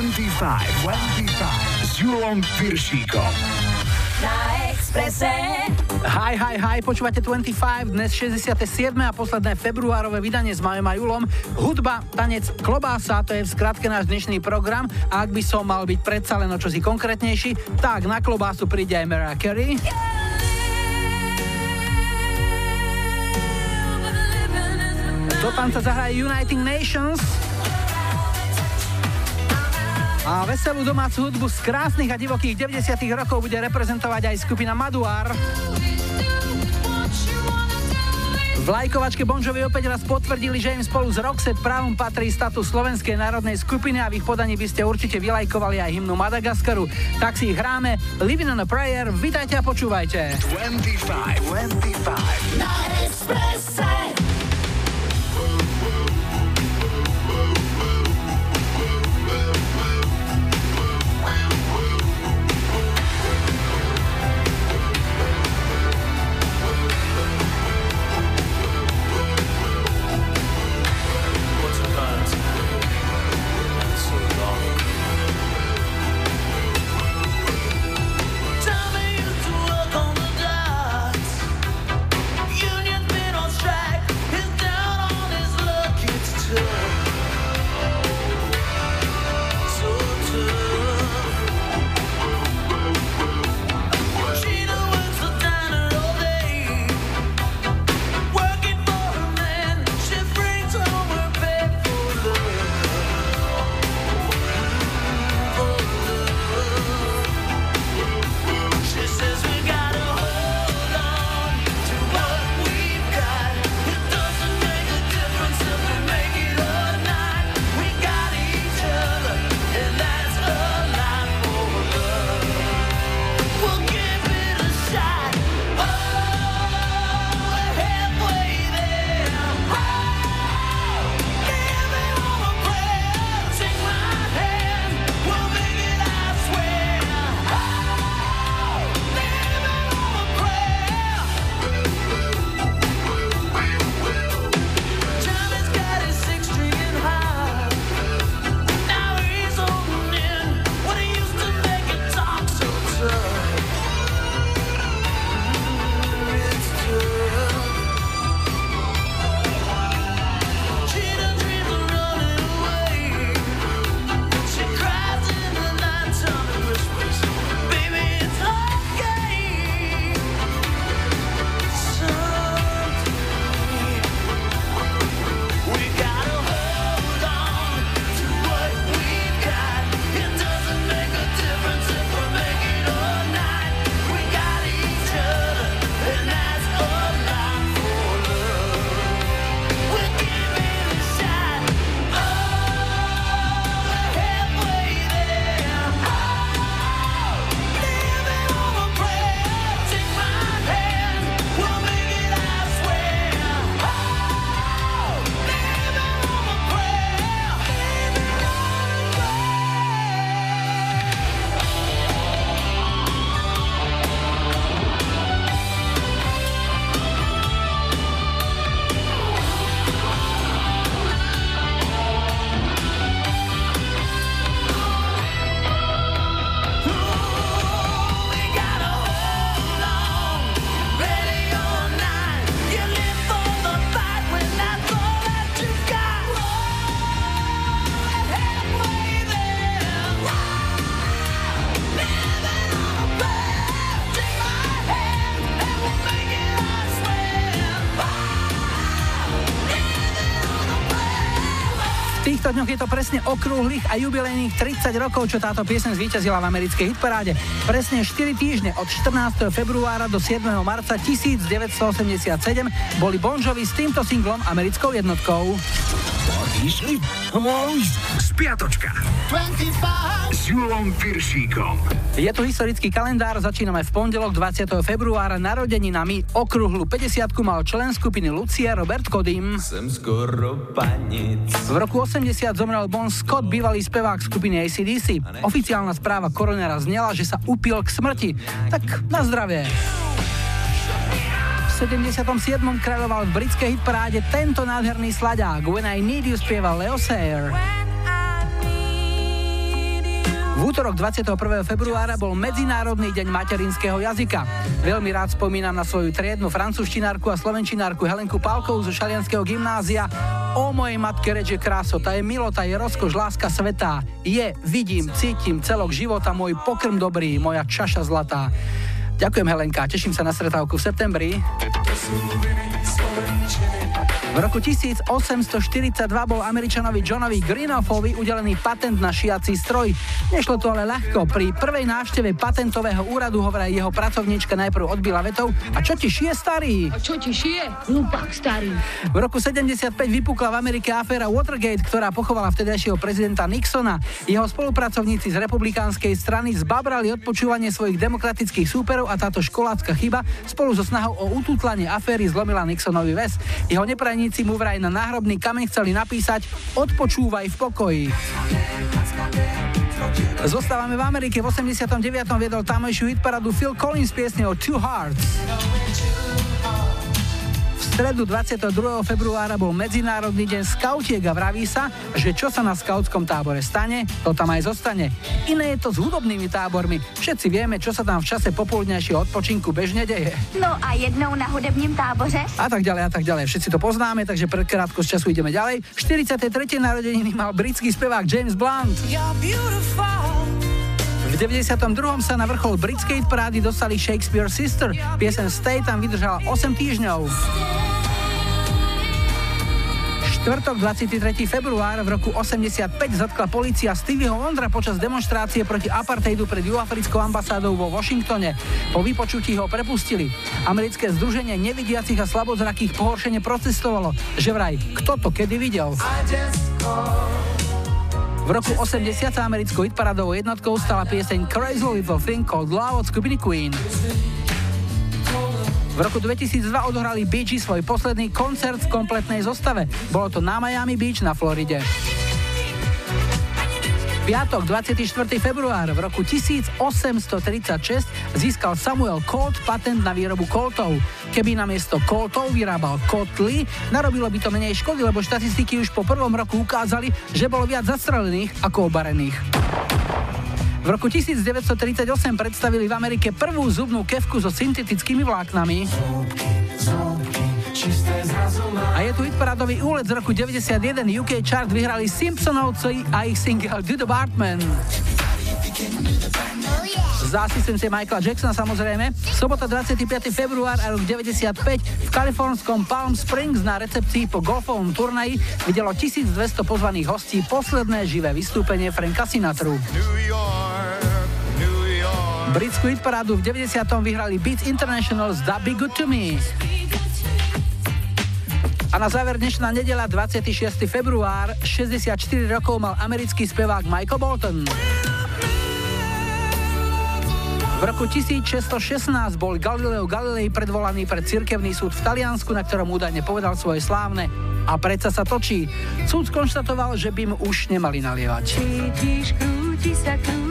25, 25 s Julom Piršíkom. Na Expresse. Hi, hi, hi, počúvate 25, dnes 67. a posledné februárové vydanie s Majom a Julom. Hudba, tanec, klobása, to je v skratke náš dnešný program a ak by som mal byť predsa len o čosi konkrétnejší, tak na klobásu príde aj Mariah Carey. Do tanca zahraje Uniting Nations. A veselú domácu hudbu z krásnych a divokých 90 rokov bude reprezentovať aj skupina Maduar. V lajkovačke Bon Jovi opäť raz potvrdili, že im spolu s Roxette právom patrí status slovenskej národnej skupiny a v ich podaní by ste určite vylajkovali aj hymnu Madagaskaru. Tak si ich hráme Living on a Prayer. Vítajte a počúvajte. 25, 25. Na. Je to presne okrúhlych a jubilejných 30 rokov, čo táto piesen zvíťazila v americkej hitparáde. Presne 4 týždne od 14. februára do 7. marca 1987 boli Bon Jovi s týmto singlom americkou jednotkou. Spiatočka. 25 s Julom Piršíkom. Je tu historický kalendár, začíname v pondelok 20. februára narodeninami. Okrúhlu 50 mal člen skupiny Lucie Robert Kodym. Sem skoro panic. V roku 80 zomrel Bon Scott, bývalý spevák skupiny ACDC. Oficiálna správa koronera znela, že sa upil k smrti. Tak na zdravie. V 77. kráľoval v britskej hitparáde tento nádherný sladák. When I Need You spieval Leo Sayer. V útorok 21. februára bol Medzinárodný deň materinského jazyka. Veľmi rád spomínam na svoju triednu francúzštinárku a slovenčinárku Helenku Pálkovú zo Šalianského gymnázia. O mojej matke reč je krásota, je milota, je rozkoš, láska svetá. Je, vidím, cítim celok života, môj pokrm dobrý, moja čaša zlatá. Ďakujem Helenka, teším sa na stretávku v septembri. V roku 1842 bol Američanovi Johnovi Greenoffovi udelený patent na šiací stroj. Nešlo to ale ľahko. Pri prvej návšteve patentového úradu ho vraj jeho pracovníčka najprv odbila vetou A čo ti šije starý? A čo ti šije? Lupak starý. V roku 75 vypukla v Amerike aféra Watergate, ktorá pochovala vtedajšieho prezidenta Nixona. Jeho spolupracovníci z republikánskej strany zbabrali odpočúvanie svojich demokratických súperov a táto školácka chyba spolu so snahou o ututlanie aféry zlomila Nixonovi ves. Jeho neprajný Pamätníci mu vraj na náhrobný kameň chceli napísať Odpočúvaj v pokoji. Zostávame v Amerike. V 89. viedol tamojšiu hitparadu Phil Collins piesne o Two Hearts stredu 22. februára bol Medzinárodný deň skautiek a vraví sa, že čo sa na skautskom tábore stane, to tam aj zostane. Iné je to s hudobnými tábormi. Všetci vieme, čo sa tam v čase popoludnejšieho odpočinku bežne deje. No a jednou na hudebním táboře. A tak ďalej, a tak ďalej. Všetci to poznáme, takže pre krátko z času ideme ďalej. 43. narodeniny mal britský spevák James Blunt. V 92. sa na vrchol britskej parády dostali Shakespeare Sister. Piesen Stay tam vydržala 8 týždňov štvrtok 23. február v roku 85 zatkla policia Stevieho Wondra počas demonstrácie proti apartheidu pred juafrickou ambasádou vo Washingtone. Po vypočutí ho prepustili. Americké združenie nevidiacich a slabozrakých pohoršene protestovalo, že vraj, kto to kedy videl? V roku 80 sa americkou hitparadovou jednotkou stala pieseň Crazy Little Thing Called Love od skupiny Queen. V roku 2002 odohrali Bee svoj posledný koncert v kompletnej zostave. Bolo to na Miami Beach na Floride. Piatok, 24. február v roku 1836 získal Samuel Colt patent na výrobu koltov. Keby na miesto koltov vyrábal kotly, narobilo by to menej škody, lebo štatistiky už po prvom roku ukázali, že bolo viac zastrelených ako obarených. V roku 1938 predstavili v Amerike prvú zubnú kevku so syntetickými vláknami. A je tu hitparádový úlet z roku 91. UK chart vyhrali Simpsonovci a ich single Do the Bartman. Za asistencie Michaela Jacksona samozrejme. Sobota 25. február a rok 95 v kalifornskom Palm Springs na recepcii po golfovom turnaji videlo 1200 pozvaných hostí posledné živé vystúpenie Franka Sinatru. Britskú hitparádu v 90. vyhrali Beats International z Da Be Good To Me. A na záver dnešná nedela 26. február 64 rokov mal americký spevák Michael Bolton. V roku 1616 bol Galileo Galilei predvolaný pred cirkevný súd v Taliansku, na ktorom údajne povedal svoje slávne a predsa sa točí. Súd skonštatoval, že by mu už nemali nalievať. Cítiš, krúti sa, krúti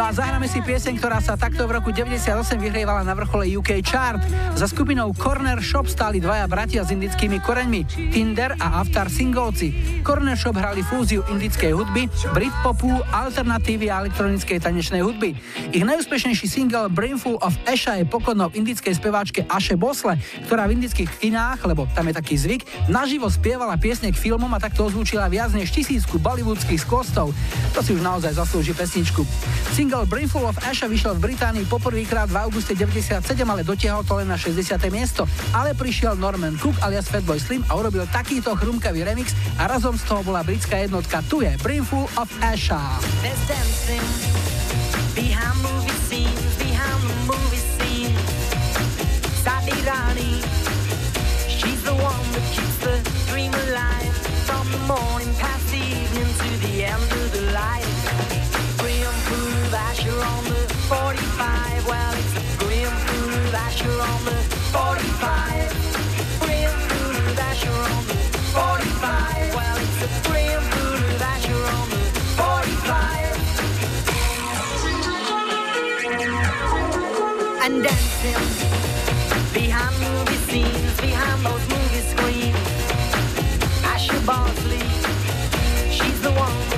No a zahráme si pieseň, ktorá sa takto v roku 98 vyhrievala na vrchole UK Chart. Za skupinou Corner Shop stáli dvaja bratia s indickými koreňmi, Tinder a Aftar Singolci. Corner Shop hrali fúziu indickej hudby, Britpopu, alternatívy a elektronickej tanečnej hudby. Ich najúspešnejší single Brainful of Asha je poklonnou indickej speváčke Ashe Bosle, ktorá v indických kinách, lebo tam je taký zvyk, naživo spievala piesne k filmom a takto ozvučila viac než tisícku bollywoodských skvostov. To si už naozaj zaslúži pesničku pesničku. Single Brainful of Asha vyšiel v Británii poprvýkrát v auguste 97, ale dotiahol to len na 60. miesto. Ale prišiel Norman Cook alias Fatboy Slim a urobil takýto chrumkavý remix a razom z toho bola britská jednotka. Tu je Brainful of Asha. Morning past evening to the end of the light. On the 45. Well, it's a grim on the 45. Grim on the 45. Well, it's a grim on the 45. And dancing behind movie scenes, behind those movie screens. She's the one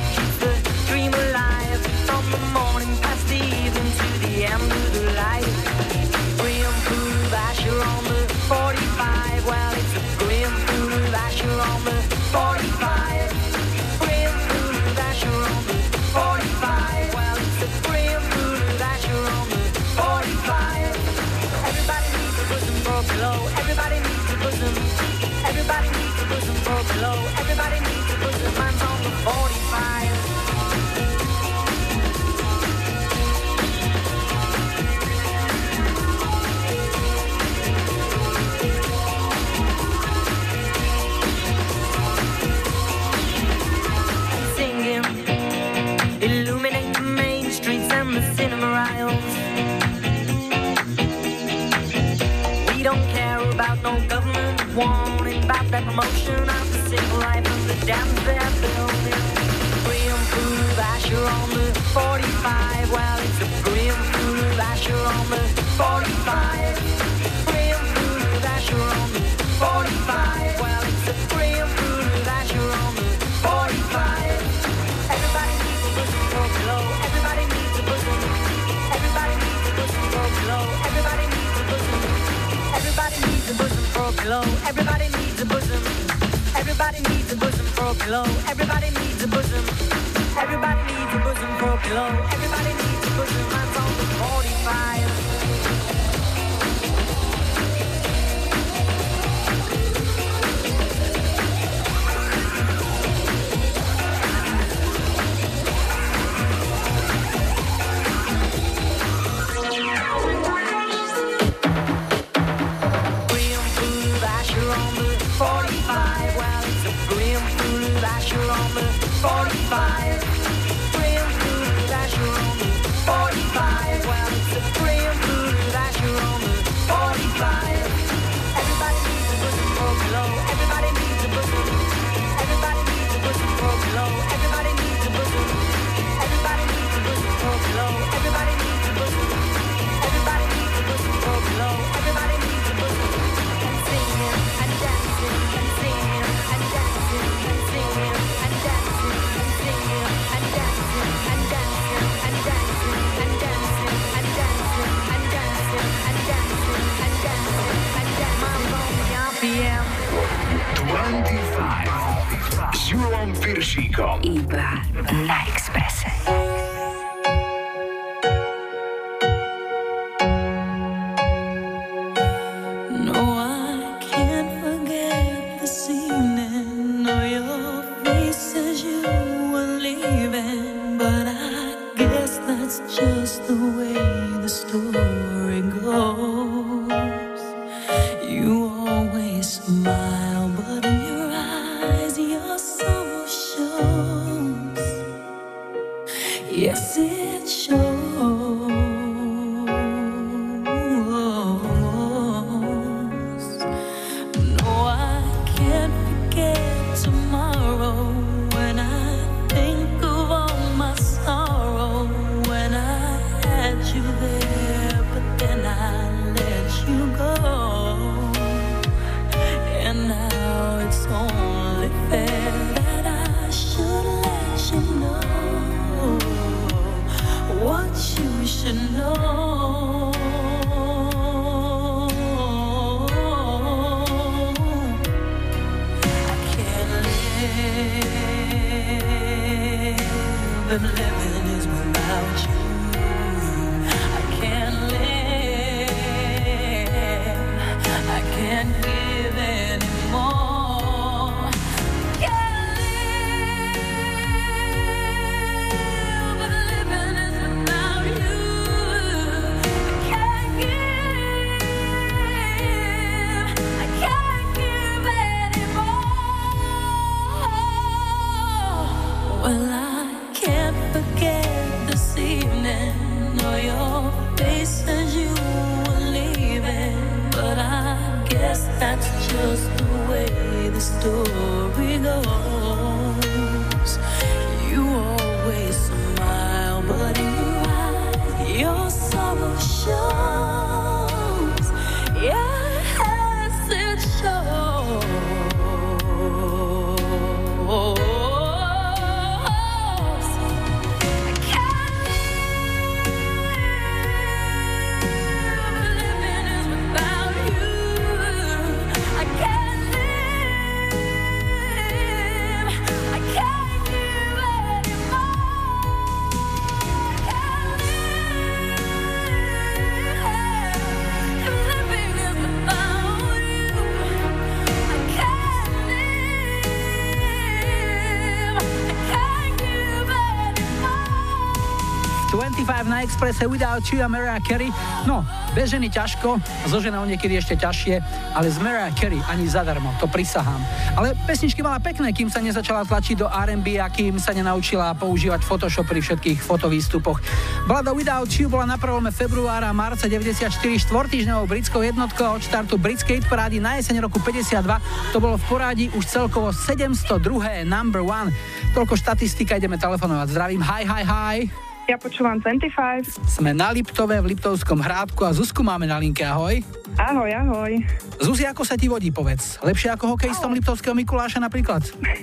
na Expresse Without You a Mariah Carey. No, bez ženy ťažko, zo ženou niekedy ešte ťažšie, ale z Mariah Carey ani zadarmo, to prisahám. Ale pesničky mala pekné, kým sa nezačala tlačiť do R&B a kým sa nenaučila používať Photoshop pri všetkých fotovýstupoch. Balada Without You bola na prvome februára a marca 94 štvortýždňovou britskou jednotkou od štartu britskej parády na jeseň roku 52. To bolo v poradí už celkovo 702. number one. Toľko štatistika, ideme telefonovať. Zdravím, hi, hi, hi. Ja počúvam 25. Sme na Liptove v Liptovskom hrádku a Zuzku máme na linke, ahoj. Ahoj, ahoj. Zuzi, ako sa ti vodí, povedz? Lepšie ako hokejistom Liptovského Mikuláša napríklad?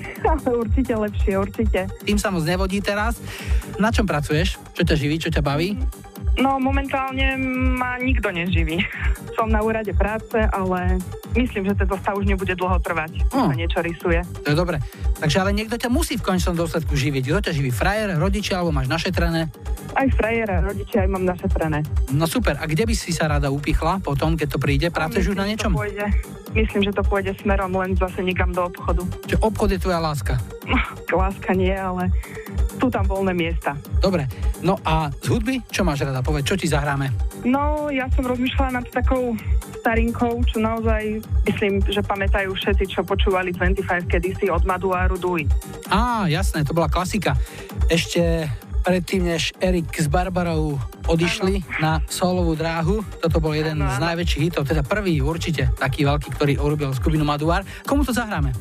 určite lepšie, určite. Tým sa moc nevodí teraz. Na čom pracuješ? Čo ťa živí, čo ťa baví? No momentálne ma nikto neživí. Som na úrade práce, ale myslím, že tento stav už nebude dlho trvať. Sa niečo rysuje. To je dobre. Takže ale niekto ťa musí v končnom dôsledku živiť. Kto ťa živí? Frajer, rodičia alebo máš našetrené? Aj frajera, rodičia, aj mám našetrené. No super. A kde by si sa rada upichla potom, keď to príde? Pracuješ už na niečom? Pôjde, myslím, že to pôjde smerom len zase nikam do obchodu. Čiže obchod je tvoja láska? láska nie, ale sú tam voľné miesta. Dobre, no a z hudby, čo máš rada? Povedz, čo ti zahráme? No, ja som rozmýšľala nad takou starinkou, čo naozaj myslím, že pamätajú všetci, čo počúvali 25 kedysi od Maduáru Dui. Á, jasné, to bola klasika. Ešte predtým, než Erik s Barbarou odišli ano. na solovú dráhu. Toto bol jeden ano, z najväčších hitov, teda prvý určite taký veľký, ktorý urobil skupinu Maduár. Komu to zahráme?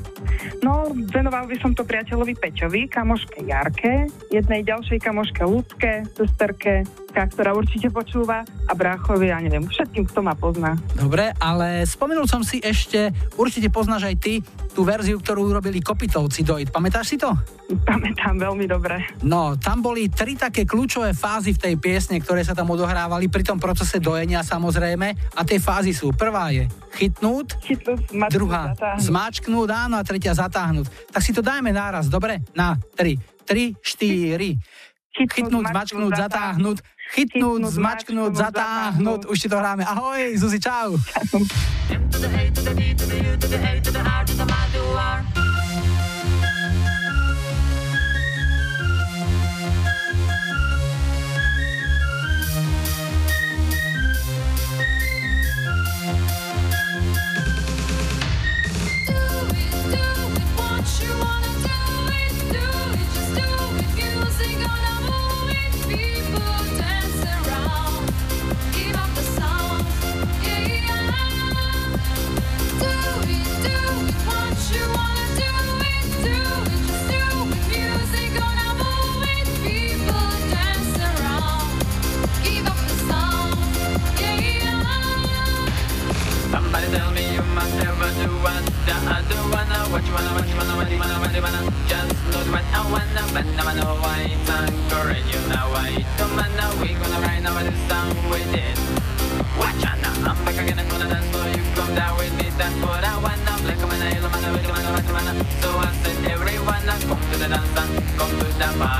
No, venoval by som to priateľovi Peťovi, kamoške Jarke, jednej ďalšej kamoške Ľudke, sesterke, ktorá určite počúva a bráchovi, ja neviem, všetkým, kto ma pozná. Dobre, ale spomenul som si ešte, určite poznáš aj ty tú verziu, ktorú urobili Kopitovci Dojit. Pamätáš si to? Pamätám veľmi dobre. No, tam boli tri také kľúčové fázy v tej piesne, ktoré sa tam odohrávali pri tom procese dojenia samozrejme. A tie fázy sú, prvá je chytnúť, chytnúť druhá zatáhnuť. zmačknúť, áno, a tretia zatáhnuť. Tak si to dajme náraz, dobre? Na tri, tri, štyri. Chytnúť, chytnúť zmačknúť, zatáhnuť. Chytnúť, zmačknúť, zatáhnuť. Už ti to hráme. Ahoj, Zuzi, čau. What you wanna, what you wanna, what you wanna, what you wanna. Just know what I wanna, but now I know why it's anchoring you now. I don't know we gonna write now this song with it. Watch out now, I'm back again, I'm gonna dance, so you come down with me. That's what I wanna. Black man, love man, wanna, what you wanna. So I said everyone, come to the dance, come to the party.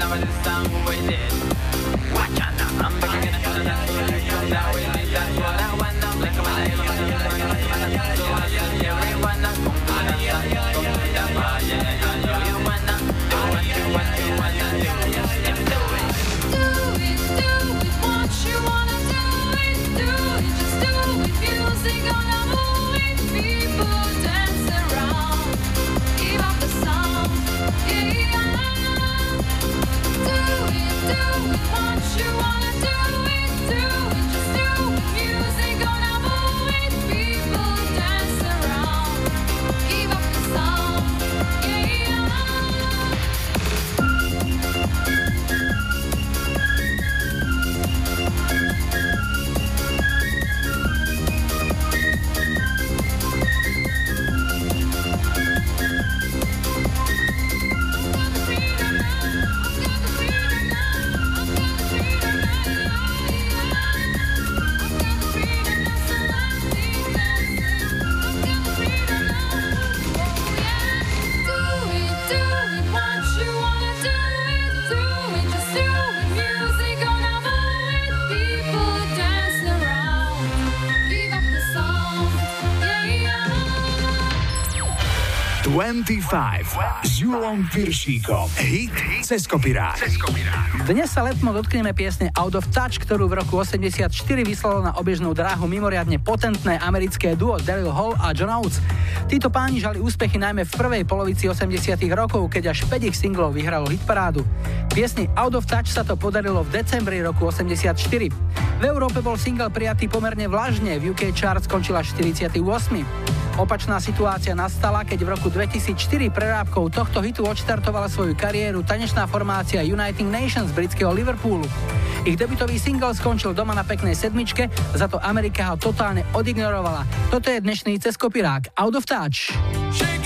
Gonna write now this song Julom Piršíkom. Hit cez kopirát. Dnes sa letmo dotkneme piesne Out of Touch, ktorú v roku 84 vyslalo na obežnú dráhu mimoriadne potentné americké duo Daryl Hall a John Oates. Títo páni žali úspechy najmä v prvej polovici 80 rokov, keď až 5 ich singlov vyhralo hitparádu. Piesni Out of Touch sa to podarilo v decembri roku 84. V Európe bol single prijatý pomerne vlažne, v UK chart skončil až 48. Opačná situácia nastala, keď v roku 2004 prerábkou tohto hitu odštartovala svoju kariéru tanečná formácia United Nations britského Liverpoolu. Ich debutový single skončil doma na peknej sedmičke, za to Amerika ho totálne odignorovala. Toto je dnešný ceskopirák Out of Touch. Hit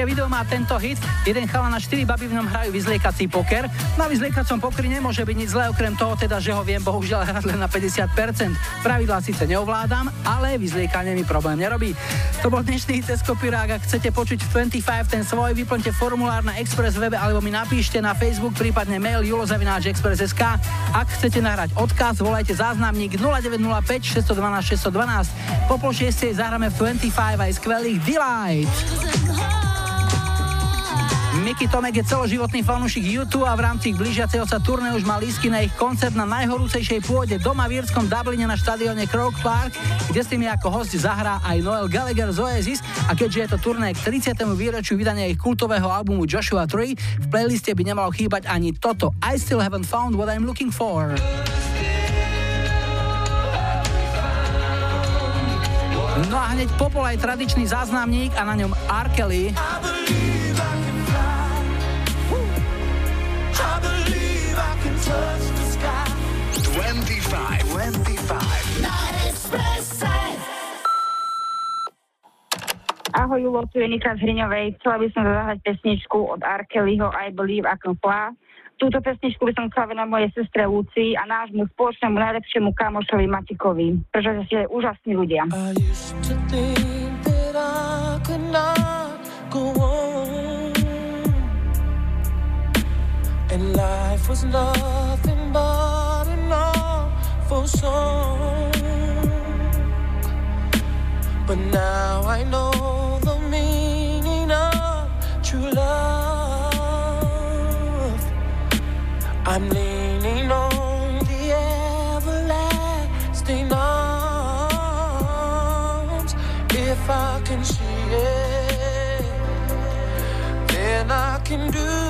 sympatické video má tento hit. Jeden chala na 4 baby v ňom hrajú vyzliekací poker. Na vyzliekacom pokeri nemôže byť nič zlé, okrem toho teda, že ho viem bohužiaľ hrať len na 50%. Pravidlá síce neovládam, ale vyzliekanie mi problém nerobí. To bol dnešný cez kopirák. Ak chcete počuť v 25 ten svoj, vyplňte formulár na Express webe alebo mi napíšte na Facebook, prípadne mail julozavináčexpress.sk. Ak chcete nahrať odkaz, volajte záznamník 0905 612 612. Po pol šiestej zahráme v 25 aj skvelých Delight. Miky Tomek je celoživotný fanúšik YouTube a v rámci ich blížiaceho sa turné už mal lísky na ich koncert na najhorúcejšej pôde doma v írskom Dubline na štadióne Croke Park, kde s nimi ako host zahrá aj Noel Gallagher z Oasis a keďže je to turné k 30. výročiu vydania ich kultového albumu Joshua 3, v playliste by nemalo chýbať ani toto I still haven't found what I'm looking for. No a hneď popol aj tradičný záznamník a na ňom R. Kelly. Ahoj, Julo, tu je Nika z Hriňovej. Chcela by som zahrať pesničku od Arkelyho I Believe I Can Fly. Túto pesničku by som chcela venovať mojej sestre Lucii a nášmu spoločnému najlepšiemu kamošovi Matikovi, pretože ste úžasní ľudia. I used to think that I could not go on. And life was nothing but an awful song. But now I know the meaning of true love. I'm leaning on the everlasting arms. If I can see it, then I can do.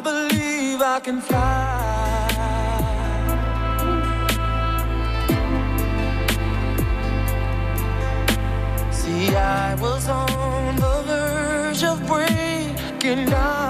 I believe I can fly. See, I was on the verge of breaking down.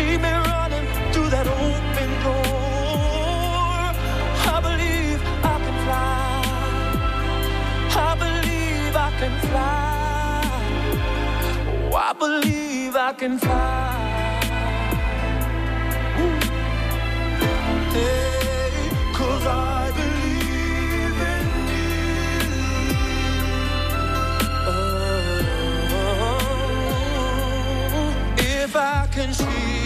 I see me running through that open door. I believe I can fly. I believe I can fly. Oh, I believe I can fly. 'cause I believe in you. Oh, if I can see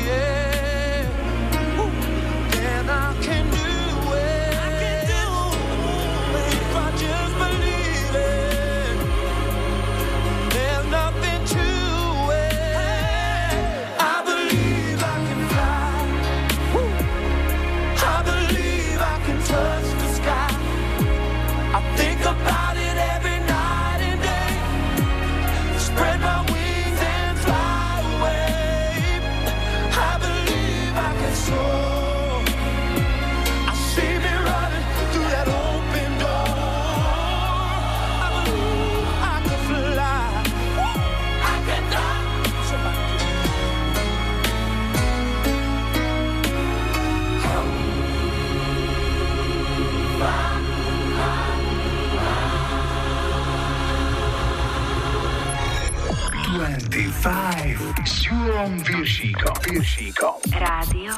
25 s Julom Viršíkom. Viršíkom. Rádio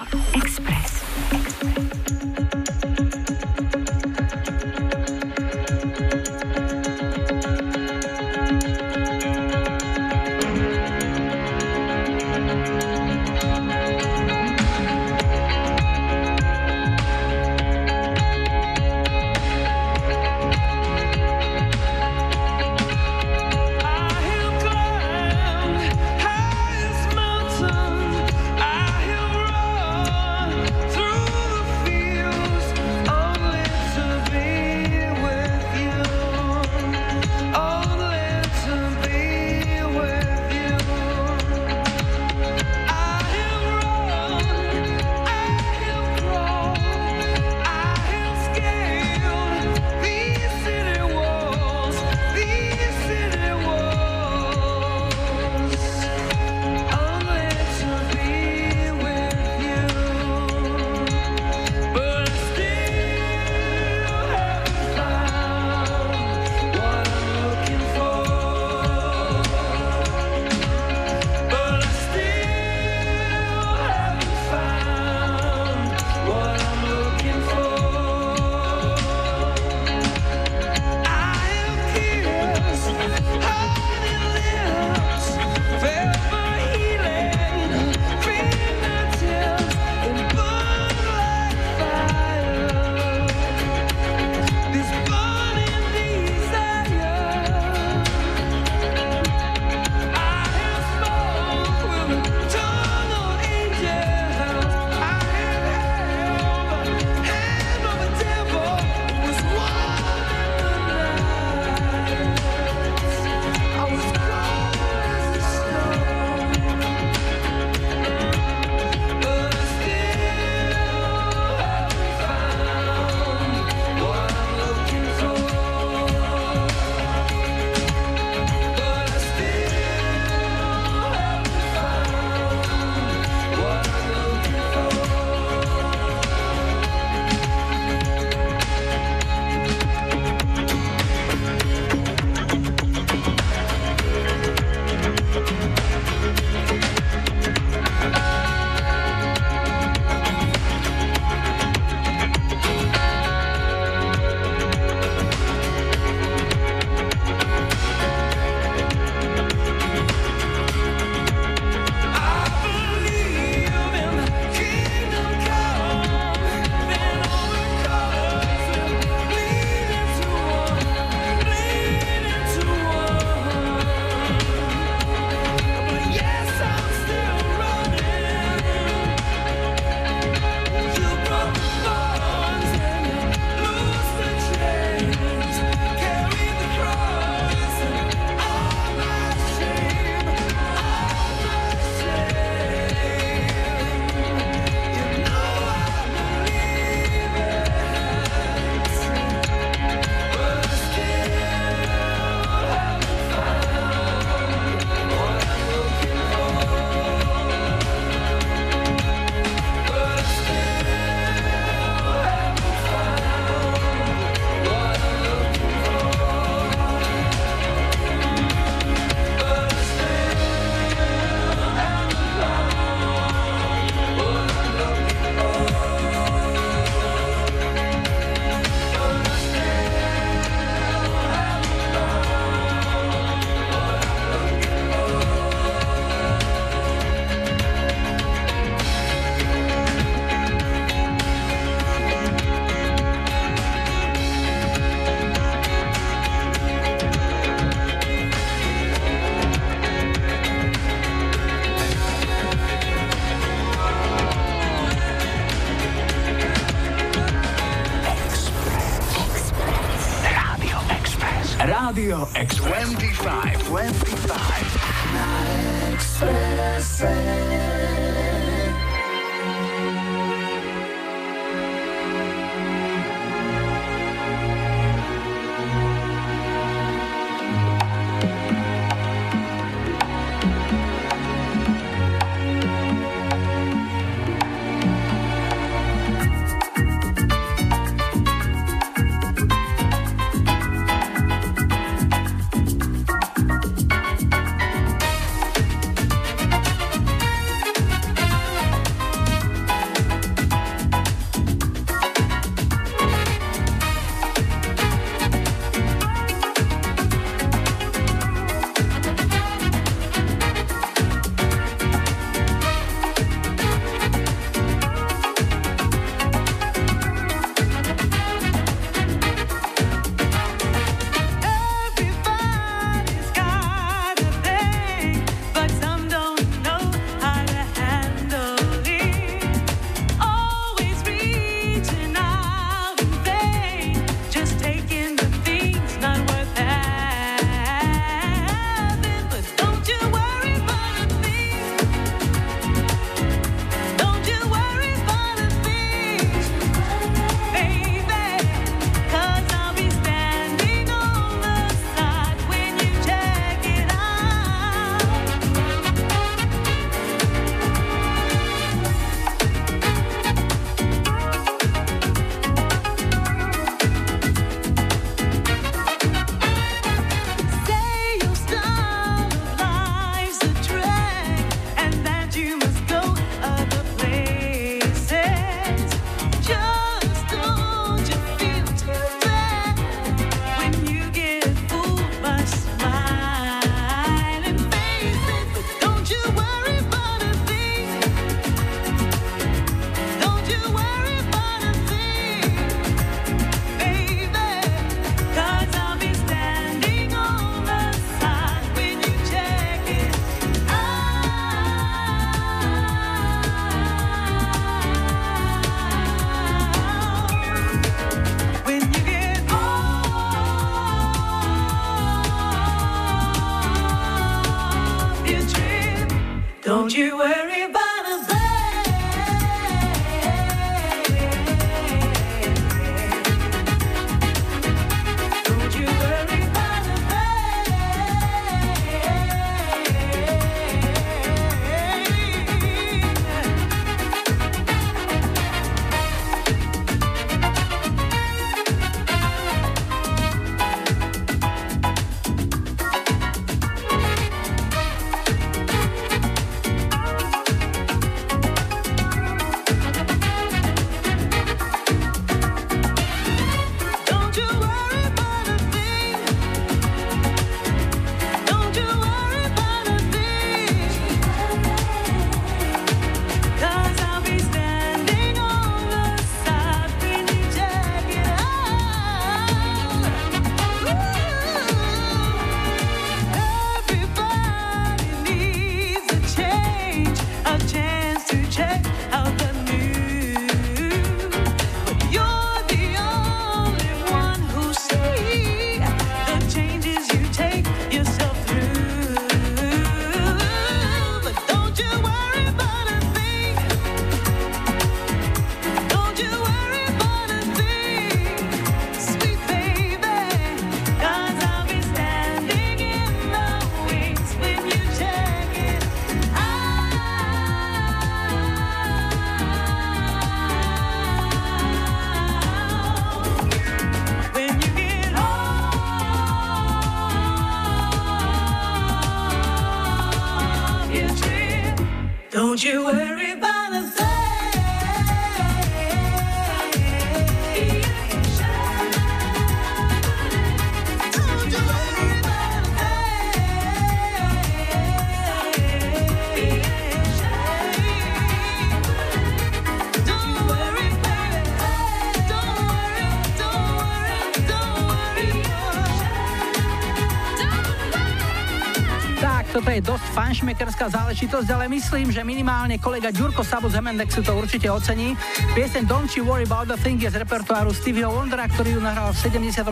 záležitosť, ale myslím, že minimálne kolega Ďurko Sabo z Hemendexu to určite ocení. Pieseň Don't You Worry About The Thing je z repertoáru Stevieho Wondera, ktorý ju nahral v 74.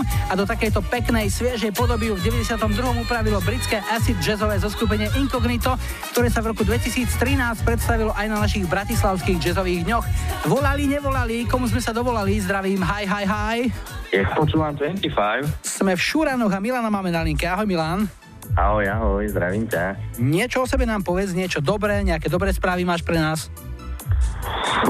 a do takejto peknej, sviežej podoby ju v 92. upravilo britské acid jazzové zoskupenie Incognito, ktoré sa v roku 2013 predstavilo aj na našich bratislavských jazzových dňoch. Volali, nevolali, komu sme sa dovolali, zdravím, hi, hi, hi. Ja počúvam 25. Sme v Šuranoch a Milana máme na linke. Ahoj Milan. Ahoj, ahoj, zdravím ťa. Niečo o sebe nám povedz, niečo dobré, nejaké dobré správy máš pre nás?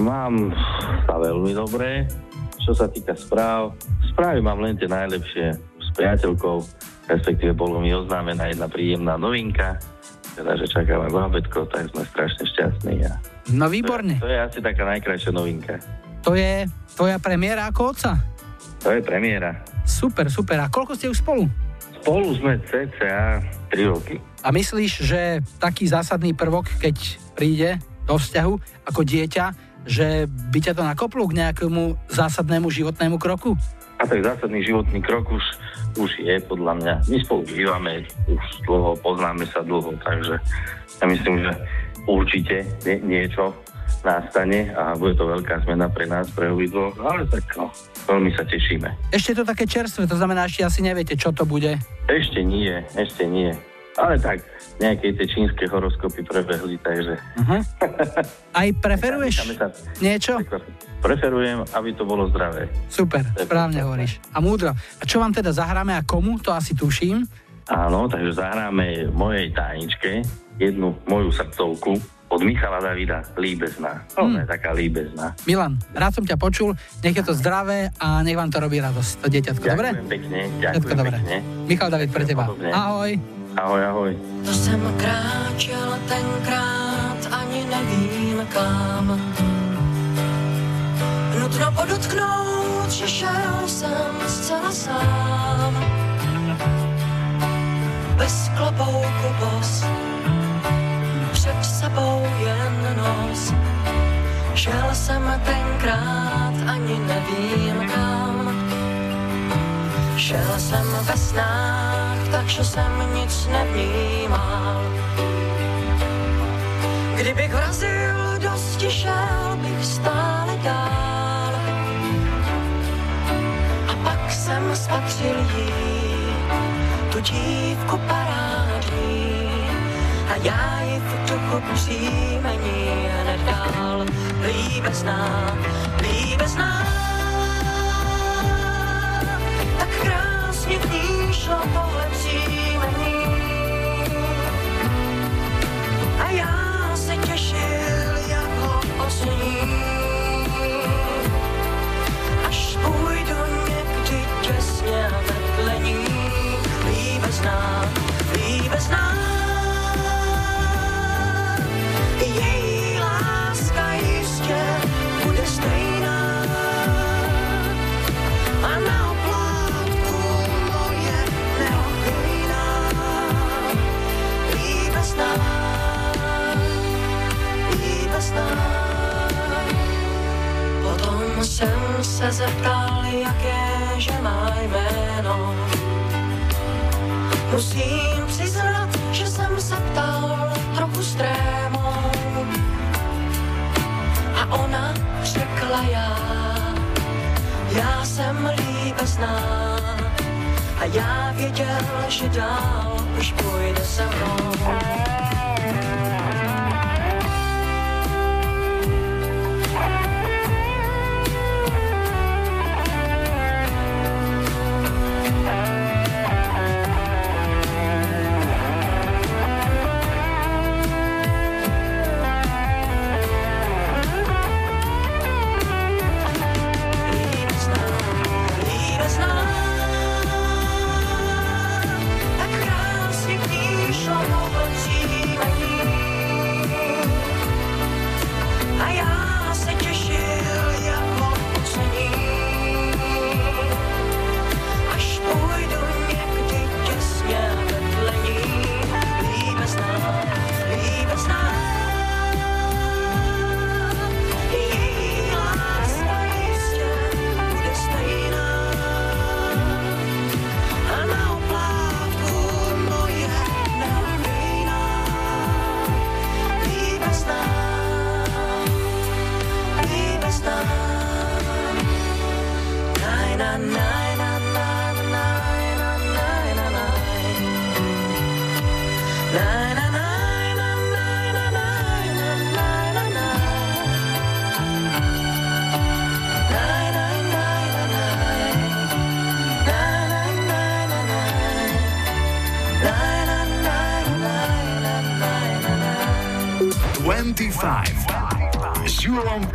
Mám sa veľmi dobré, čo sa týka správ. Správy mám len tie najlepšie s priateľkou, respektíve bolo mi oznámená jedna príjemná novinka, teda, že čakáme bábetko, tak sme strašne šťastní. A No výborne. to je asi taká najkrajšia novinka. To je tvoja premiéra ako otca? To je premiéra. Super, super. A koľko ste už spolu? Spolu sme cca 3 roky. A myslíš, že taký zásadný prvok, keď príde do vzťahu ako dieťa, že by ťa to nakoplo k nejakému zásadnému životnému kroku? A tak zásadný životný krok už, už je podľa mňa. My spolu bývame už dlho, poznáme sa dlho, takže ja myslím, že určite nie, niečo nastane a bude to veľká zmena pre nás, pre obidvoch, ale tak no, veľmi sa tešíme. Ešte to také čerstvé, to znamená, ešte asi neviete, čo to bude. Ešte nie, ešte nie. Ale tak, nejaké tie čínske horoskopy prebehli, takže Uh-huh. Aj preferuješ sa- niečo? preferujem, aby to bolo zdravé. Super, správne hovoríš. A múdro. A čo vám teda zahráme a komu, to asi tuším. Áno, takže zahráme mojej tajničke jednu moju srdcovku od Michala Davida, Líbezná. Hmm. Ona je taká líbezná. Milan, rád som ťa počul, nech je to zdravé a nech vám to robí radosť, to dieťatko, dobre? Ďakujem pekne, Všetko ďakujem dobre. pekne. Michal David pre teba. Podobne. Ahoj. Ahoj, ahoj. To jsem kráčel tenkrát, ani nevím kam. Nutno podotknout, že šel jsem zcela sám. Bez klobouku bos, sebou jen nos. Šel jsem tenkrát, ani nevím kam. Šel jsem ve snách, takže jsem nic nevnímal. Kdybych vrazil, dosti šel bych stále dál. A pak jsem spatřil jí, tu dívku parádní. Já ji dochopčím ani hned dál. Líbezná, líbezná, tak krásně k ní šlo tohle příjmení. A já se těšil jako osní. Až půjdu někdy těsně vedle ní, líbezná, líbezná její láska jistě bude stejná. A na oplátku moje neochvějná, líbesná, líbesná. Potom jsem se zeptal, jaké že má jméno. Musím přiznat, že jsem se ptal, jsem líbezná a já věděl, že dál už půjde se mnou.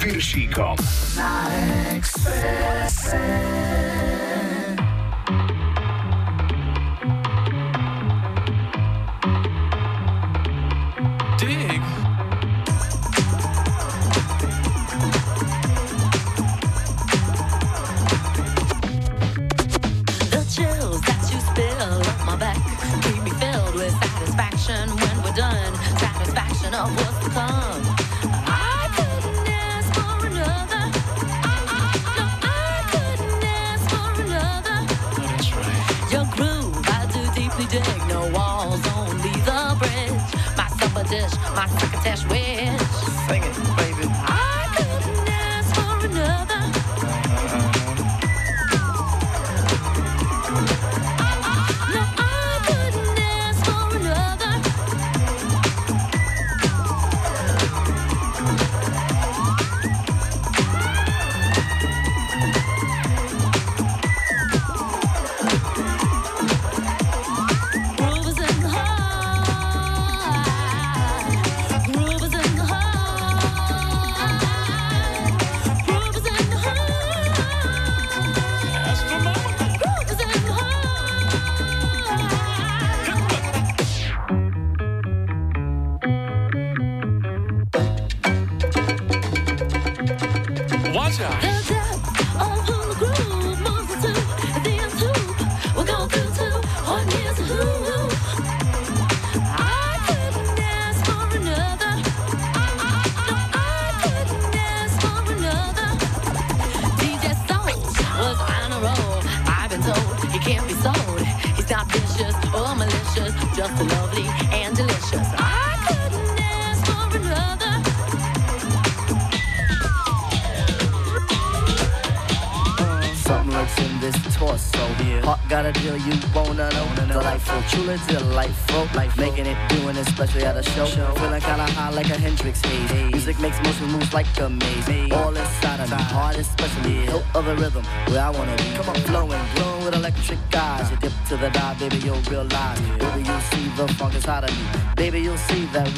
Piršíkom. Na Expresse.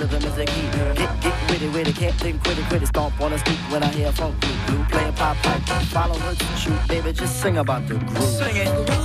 See that rhythm is the key. Get, get witty, witty, can't think, quit it, quit it. Stomp on the street when I hear a funk blue, blue playing pop pipe. Follow her to shoot, baby, just sing about the groove. Sing it.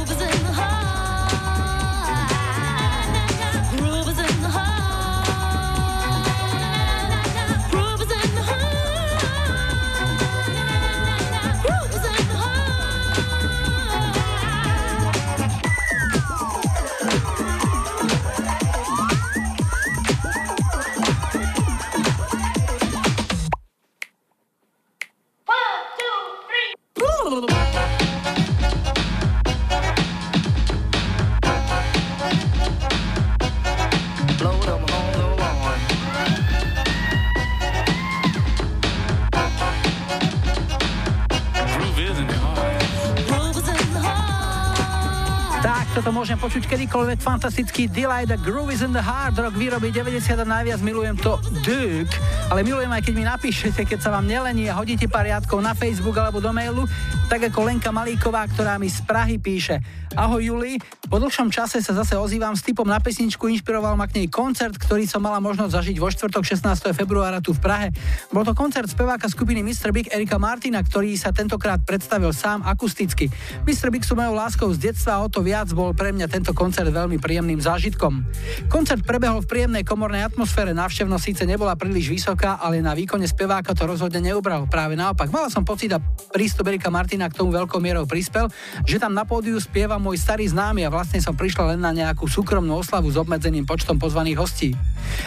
Kedykoľvek. Fantastický Delight, The Groove is in the Heart, rok výroby 90 a najviac milujem to Duke, ale milujem aj keď mi napíšete, keď sa vám nelení a hodíte pár riadkov na Facebook alebo do mailu, tak ako Lenka Malíková, ktorá mi z Prahy píše. Ahoj Juli, po dlhšom čase sa zase ozývam s typom na pesničku, inšpiroval ma k nej koncert, ktorý som mala možnosť zažiť vo štvrtok 16. februára tu v Prahe. Bol to koncert speváka skupiny Mr. Big Erika Martina, ktorý sa tentokrát predstavil sám akusticky. Mr. Big sú mojou láskou z detstva a o to viac bol pre mňa tento koncert veľmi príjemným zážitkom. Koncert prebehol v príjemnej komornej atmosfére, návštevnosť síce nebola príliš vysoká, ale na výkone speváka to rozhodne neubral. Práve naopak, mala som pocit a prístup Erika Martina k tomu veľkou mierou prispel, že tam na pódiu spieva môj starý známy a vlastne som prišla len na nejakú súkromnú oslavu s obmedzeným počtom pozvaných hostí.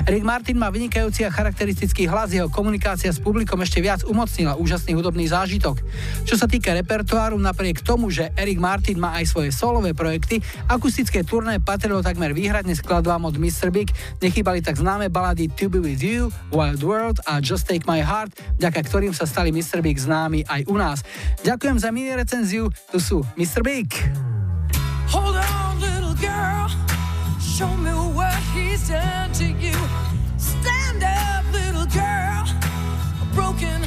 Rick Martin má vynikajúci a charakteristický hlas, jeho komunikácia s publikom ešte viac umocnila úžasný hudobný zážitok. Čo sa týka repertoáru, napriek tomu, že Eric Martin má aj svoje solové projekty, akustické turné patrilo takmer výhradne skladbám od Mr. Big, nechýbali tak známe balady To Be With You, Wild World a Just Take My Heart, vďaka ktorým sa stali Mr. Big známi aj u nás. Ďakujem za mini recenziu, tu sú Mr. Big. Hold on, little girl. Show me what he's done to you. Stand up, little girl. Broken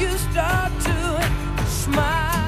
you start to smile.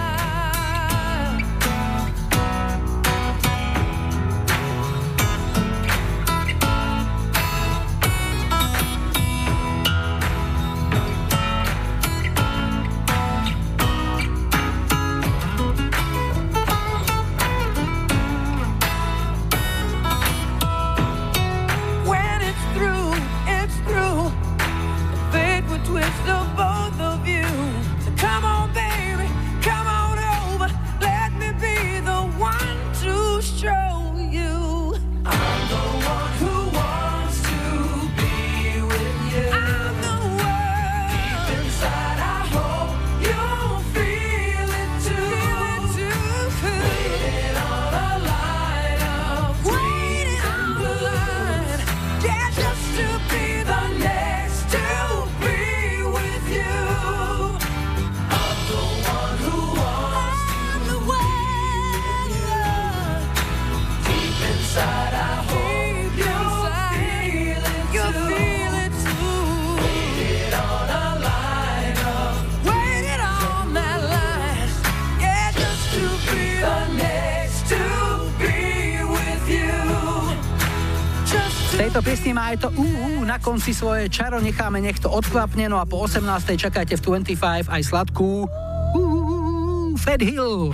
Aj to UU na konci svoje čaro, necháme nech to odkvapne, no a po 18. čakajte v 25 aj sladkú UU Fed Hill.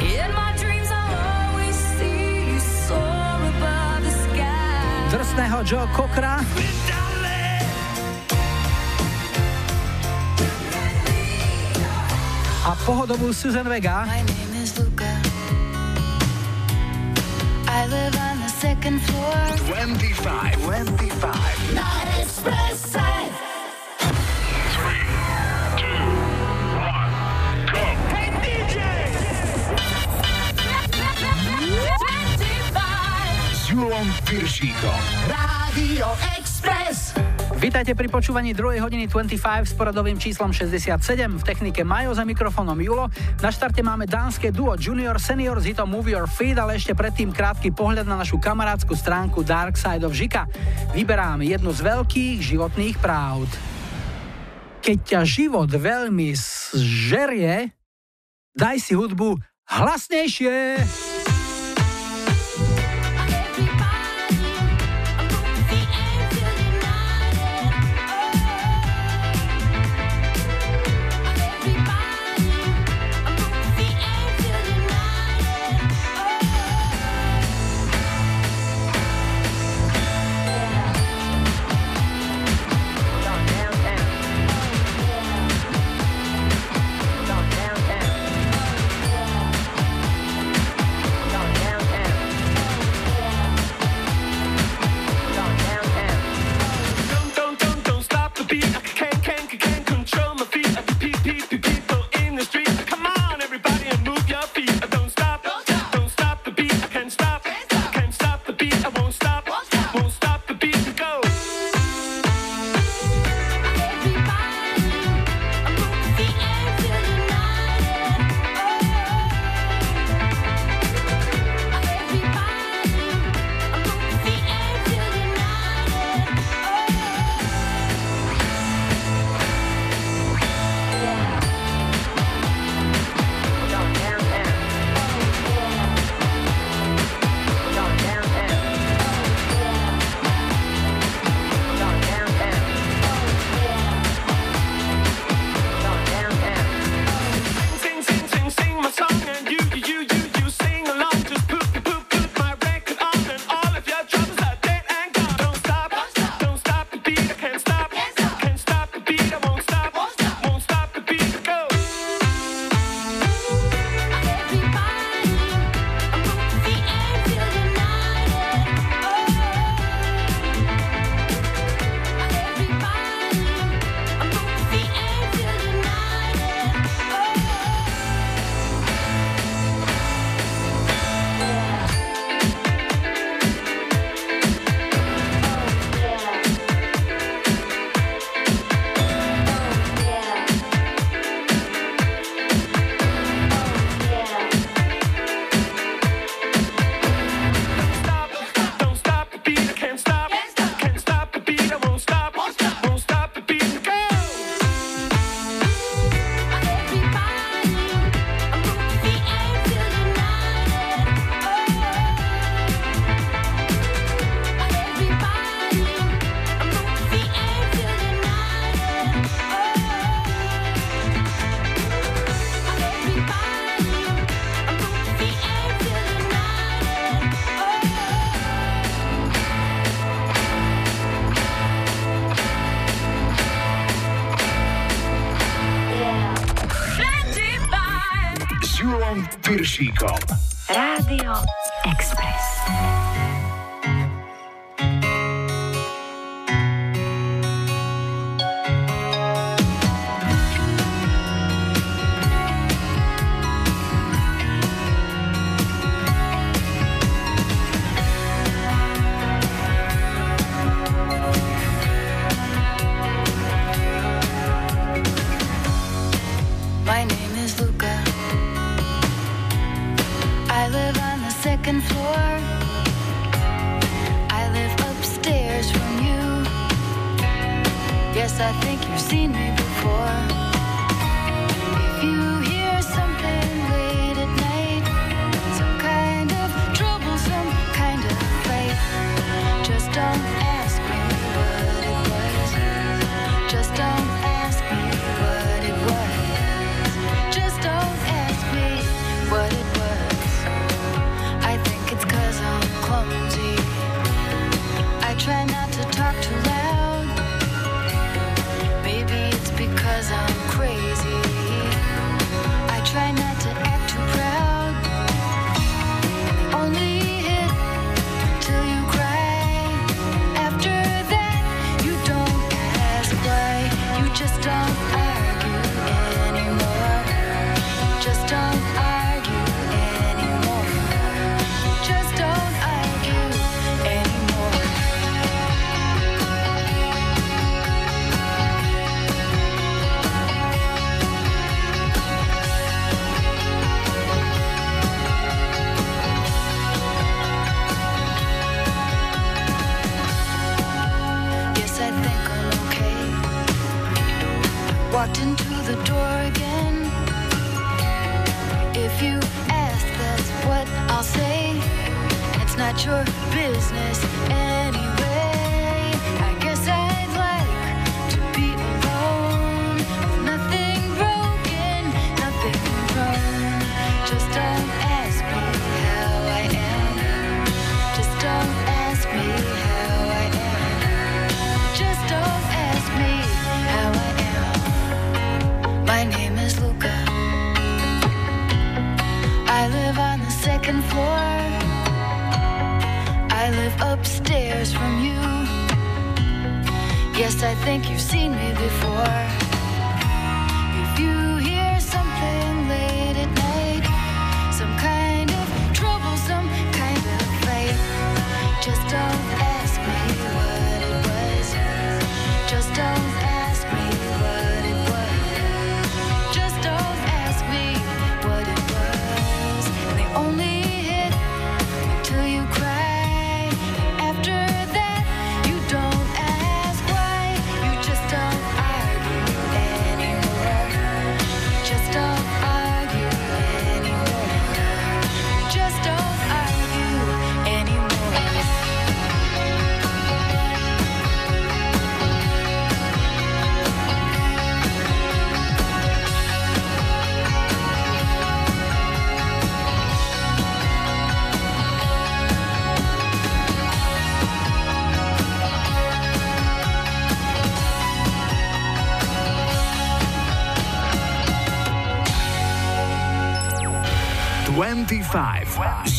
Drsného Joe Cockra. A pohodovú Susan Vega. I live on the second floor. 25. 25. Piršíkom. Radio Express. Vítajte pri počúvaní 2. hodiny 25 s poradovým číslom 67. V technike Majo za mikrofónom Julo. Na štarte máme dánske duo Junior Senior s hitom Move Your Feet, ale ešte predtým krátky pohľad na našu kamarádskú stránku Dark Side of Žika. Vyberám jednu z veľkých životných práv. Keď ťa život veľmi zžerie, daj si hudbu hlasnejšie. just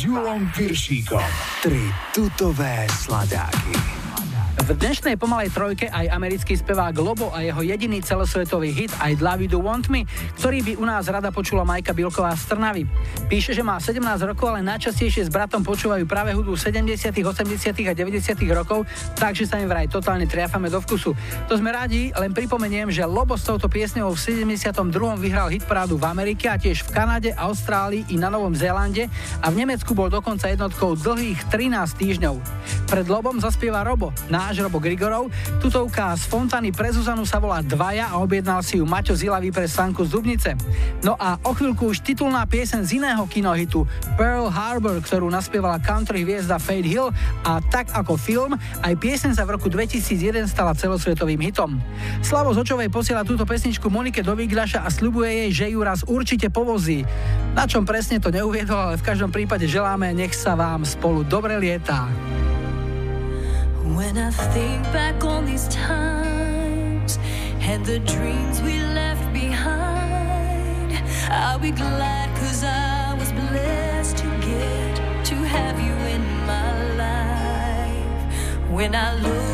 Julom Piršíkom. Tri tutové sladáky. V dnešnej pomalej trojke aj americký spevák Lobo a jeho jediný celosvetový hit I Love You Do Want Me, ktorý by u nás rada počula Majka Bilková z Trnavy. Píše, že má 17 rokov, ale najčastejšie s bratom počúvajú práve hudbu 70., 80. a 90. rokov, takže sa im vraj totálne triafame do vkusu. To sme radi, len pripomeniem, že Lobo s touto piesňou v 72. vyhral hitparádu v Amerike a tiež v Kanade, Austrálii i na Novom Zélande a v Nemecku bol dokonca jednotkou dlhých 13 týždňov. Pred Lobom zaspieva Robo, náš Robo Grigorov, tutovka z Fontany pre Zuzanu sa volá Dvaja a objednal si ju Maťo Zilavý pre Sanku z Dubnice. No a o chvíľku už titulná piesen z iného kinohitu Pearl Harbor, ktorú naspievala country hviezda Fade Hill a tak ako film, aj piesen sa v roku 2001 stala celosvetovým hitom. Slavo Zočovej posiela túto pesničku Monike do Vigľaša a sľubuje jej, že ju raz určite povozí. Na čom presne to neuviedol, ale v každom prípade želáme, nech sa vám spolu dobre lietá. When I think back on these times and the dreams we left behind, I'll be glad cause I was blessed to get to have you in my life. When I look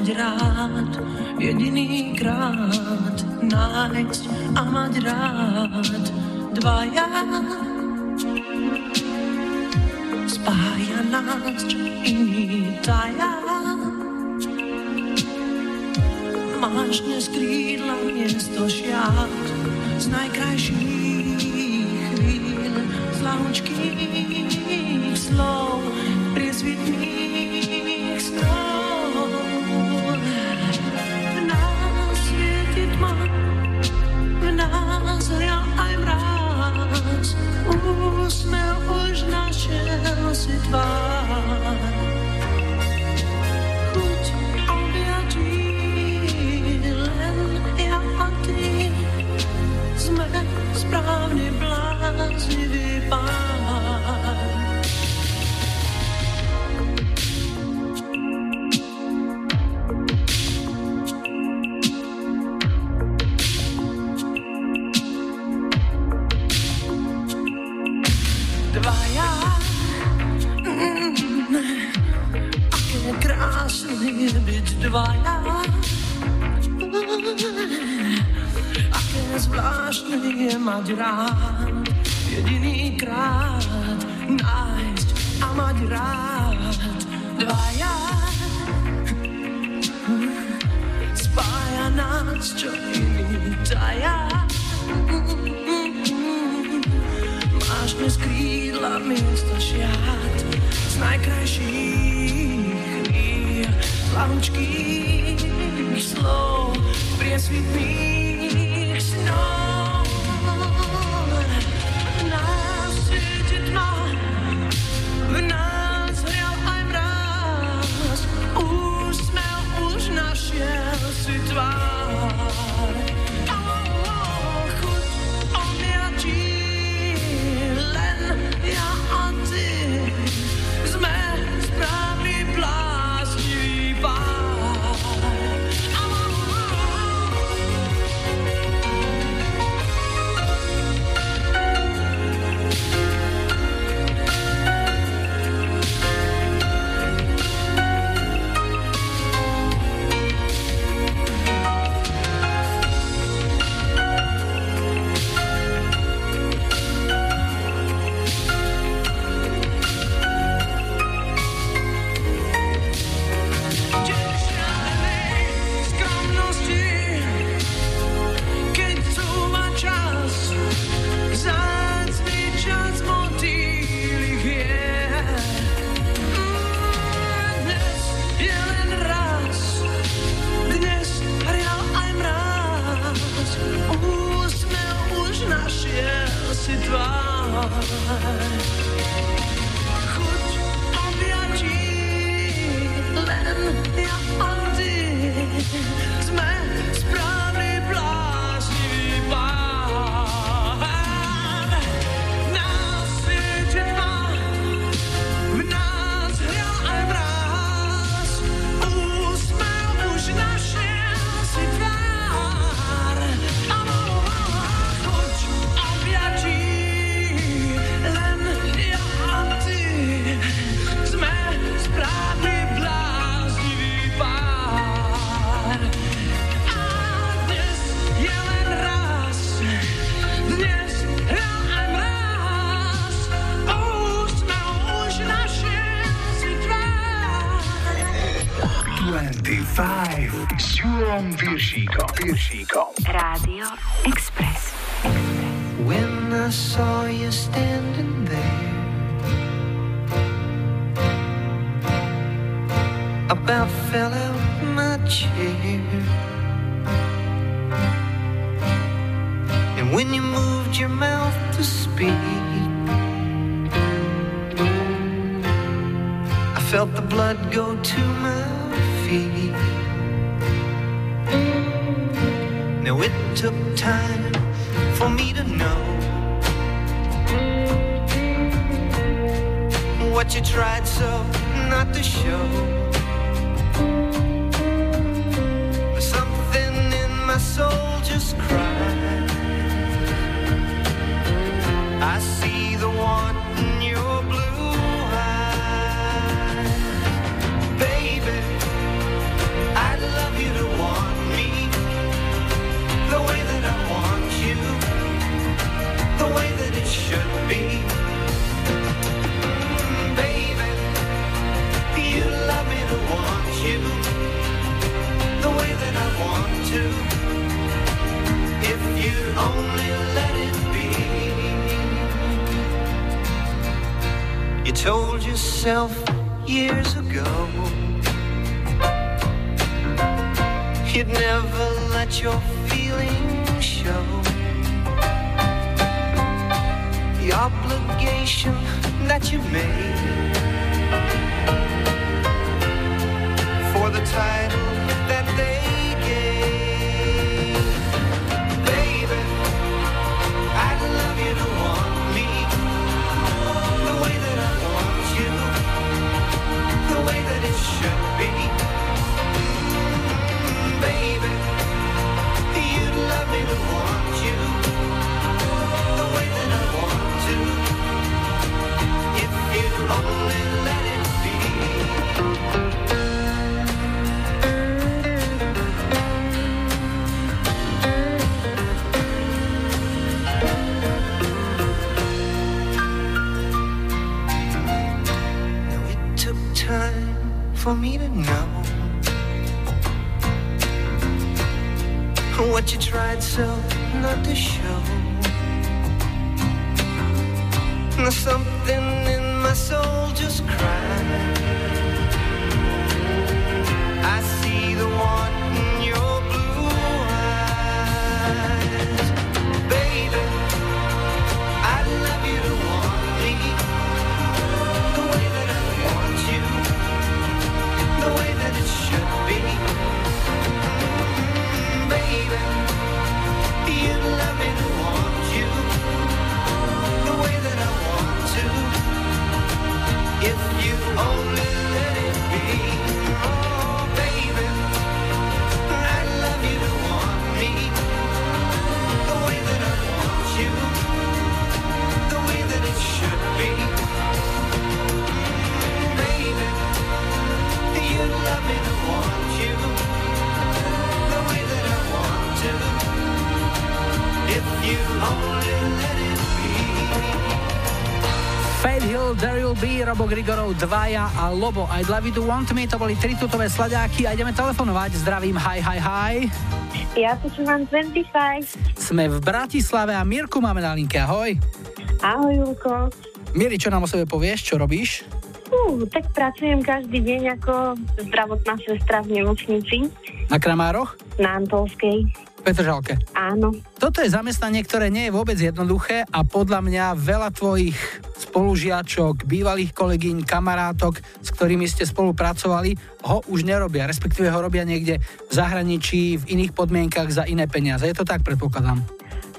mať rád, jediný krát nájsť a mať rád dvaja. Spája nás iný taja. Máš dnes krídla miesto šiat z najkrajších chvíľ, z slov. sme už našel si tvár. Chuť objatí, len ja ty sme správne blázniví. Grigorov, Dvaja a Lobo. I'd love you to want me, to boli tri tutové sladáky a ideme telefonovať. Zdravím, hi, hi, hi. Ja počúvam 25. Sme v Bratislave a Mirku máme na linke, ahoj. Ahoj, Julko. Miri, čo nám o sebe povieš, čo robíš? Uh, tak pracujem každý deň ako zdravotná sestra v nemocnici Na Kramároch? na Antolskej. Petržalke. Áno. Toto je zamestnanie, ktoré nie je vôbec jednoduché a podľa mňa veľa tvojich spolužiačok, bývalých kolegyň, kamarátok, s ktorými ste spolupracovali, ho už nerobia, respektíve ho robia niekde v zahraničí, v iných podmienkach za iné peniaze. Je to tak, predpokladám.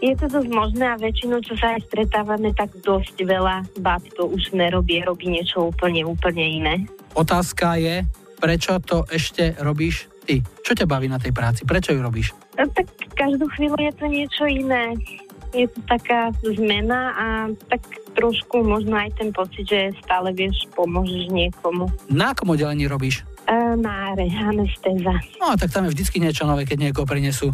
Je to dosť možné a väčšinou, čo sa aj stretávame, tak dosť veľa bab to už nerobí, robí niečo úplne, úplne iné. Otázka je, prečo to ešte robíš ty? Čo ťa baví na tej práci? Prečo ju robíš? No, tak každú chvíľu je to niečo iné. Je to taká zmena a tak trošku možno aj ten pocit, že stále vieš, pomôžeš niekomu. Na akom oddelení robíš? E, na re, anestéza. No, tak tam je vždycky niečo nové, keď niekoho prinesú.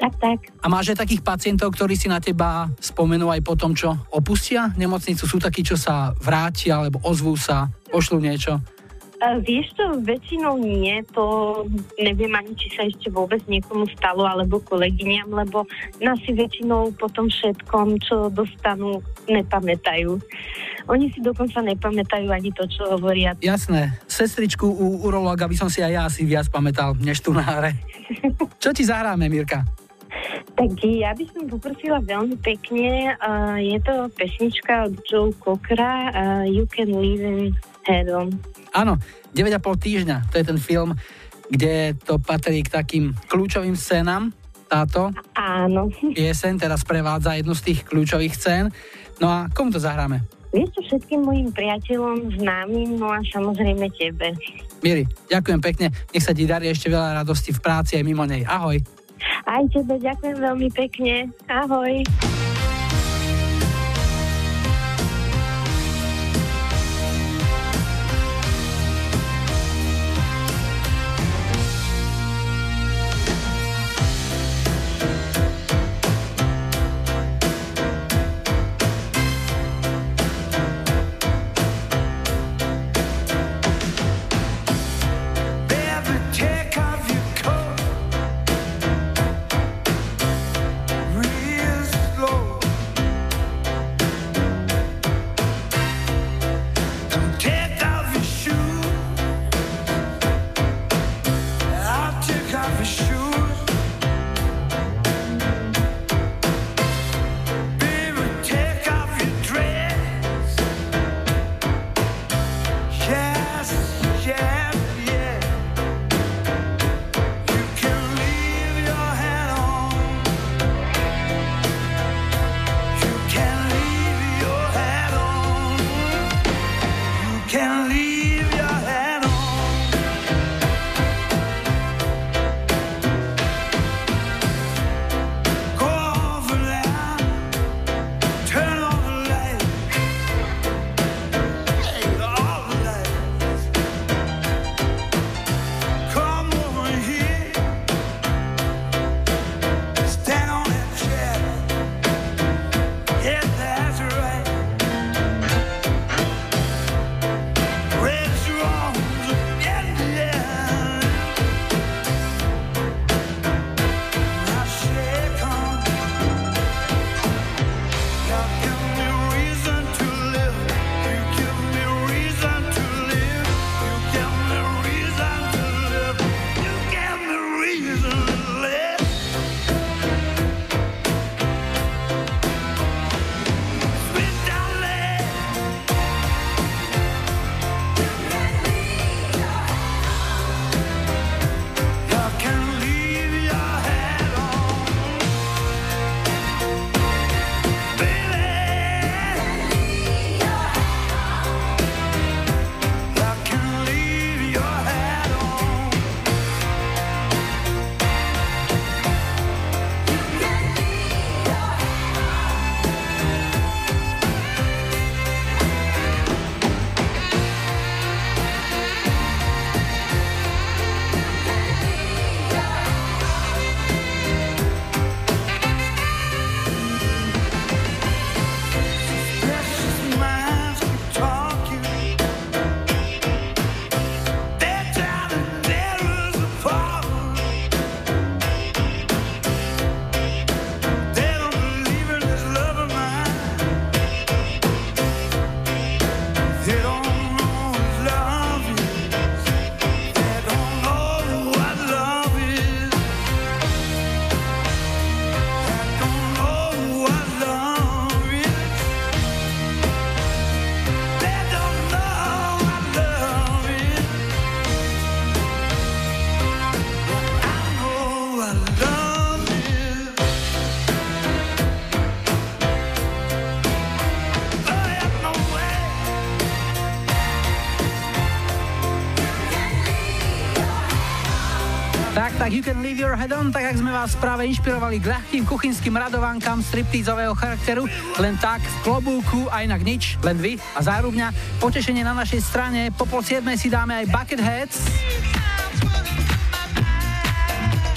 Tak, tak. A máš aj takých pacientov, ktorí si na teba spomenú aj po tom, čo opustia nemocnicu? Sú takí, čo sa vrátia, alebo ozvú sa, pošlú niečo? Uh, vieš to, väčšinou nie, to neviem ani, či sa ešte vôbec niekomu stalo, alebo kolegyňam, lebo si väčšinou po tom všetkom, čo dostanú, nepamätajú. Oni si dokonca nepamätajú ani to, čo hovoria. Jasné, sestričku u urológa by som si aj ja asi viac pamätal, než tu na hre. Čo ti zahráme, Mirka? Tak ja by som poprosila veľmi pekne, uh, je to pesnička od Joe Cockera, uh, You Can Live in Heaven. Áno, 9,5 týždňa, to je ten film, kde to patrí k takým kľúčovým scénam, táto Áno. pieseň teraz prevádza jednu z tých kľúčových scén. No a komu to zahráme? Vieš čo, všetkým mojim priateľom, známym, no a samozrejme tebe. Miri, ďakujem pekne, nech sa ti darí ešte veľa radosti v práci aj mimo nej. Ahoj. Aj tebe ďakujem veľmi pekne. Ahoj. Tak, You Can Leave Your Head On, tak ak sme vás práve inšpirovali k ľahkým kuchynským radovánkam striptízového charakteru, len tak v klobúku a inak nič, len vy a zárubňa. Potešenie na našej strane, po pol si dáme aj Bucketheads.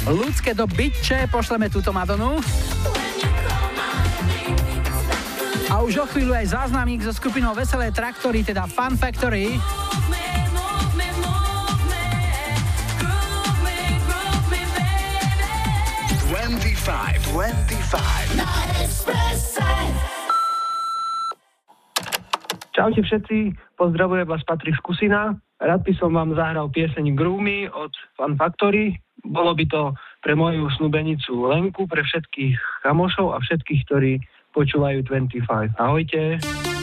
Ľudské do byče, pošleme túto Madonu. A už o chvíľu aj záznamník so skupinou Veselé traktory, teda Fun Factory. 25, 25. Na Expresse. Čaute všetci, pozdravujem vás Patrik Skusina. Rád by som vám zahral pieseň Groomy od Fan Factory. Bolo by to pre moju snubenicu Lenku, pre všetkých kamošov a všetkých, ktorí počúvajú 25. Ahojte. Thank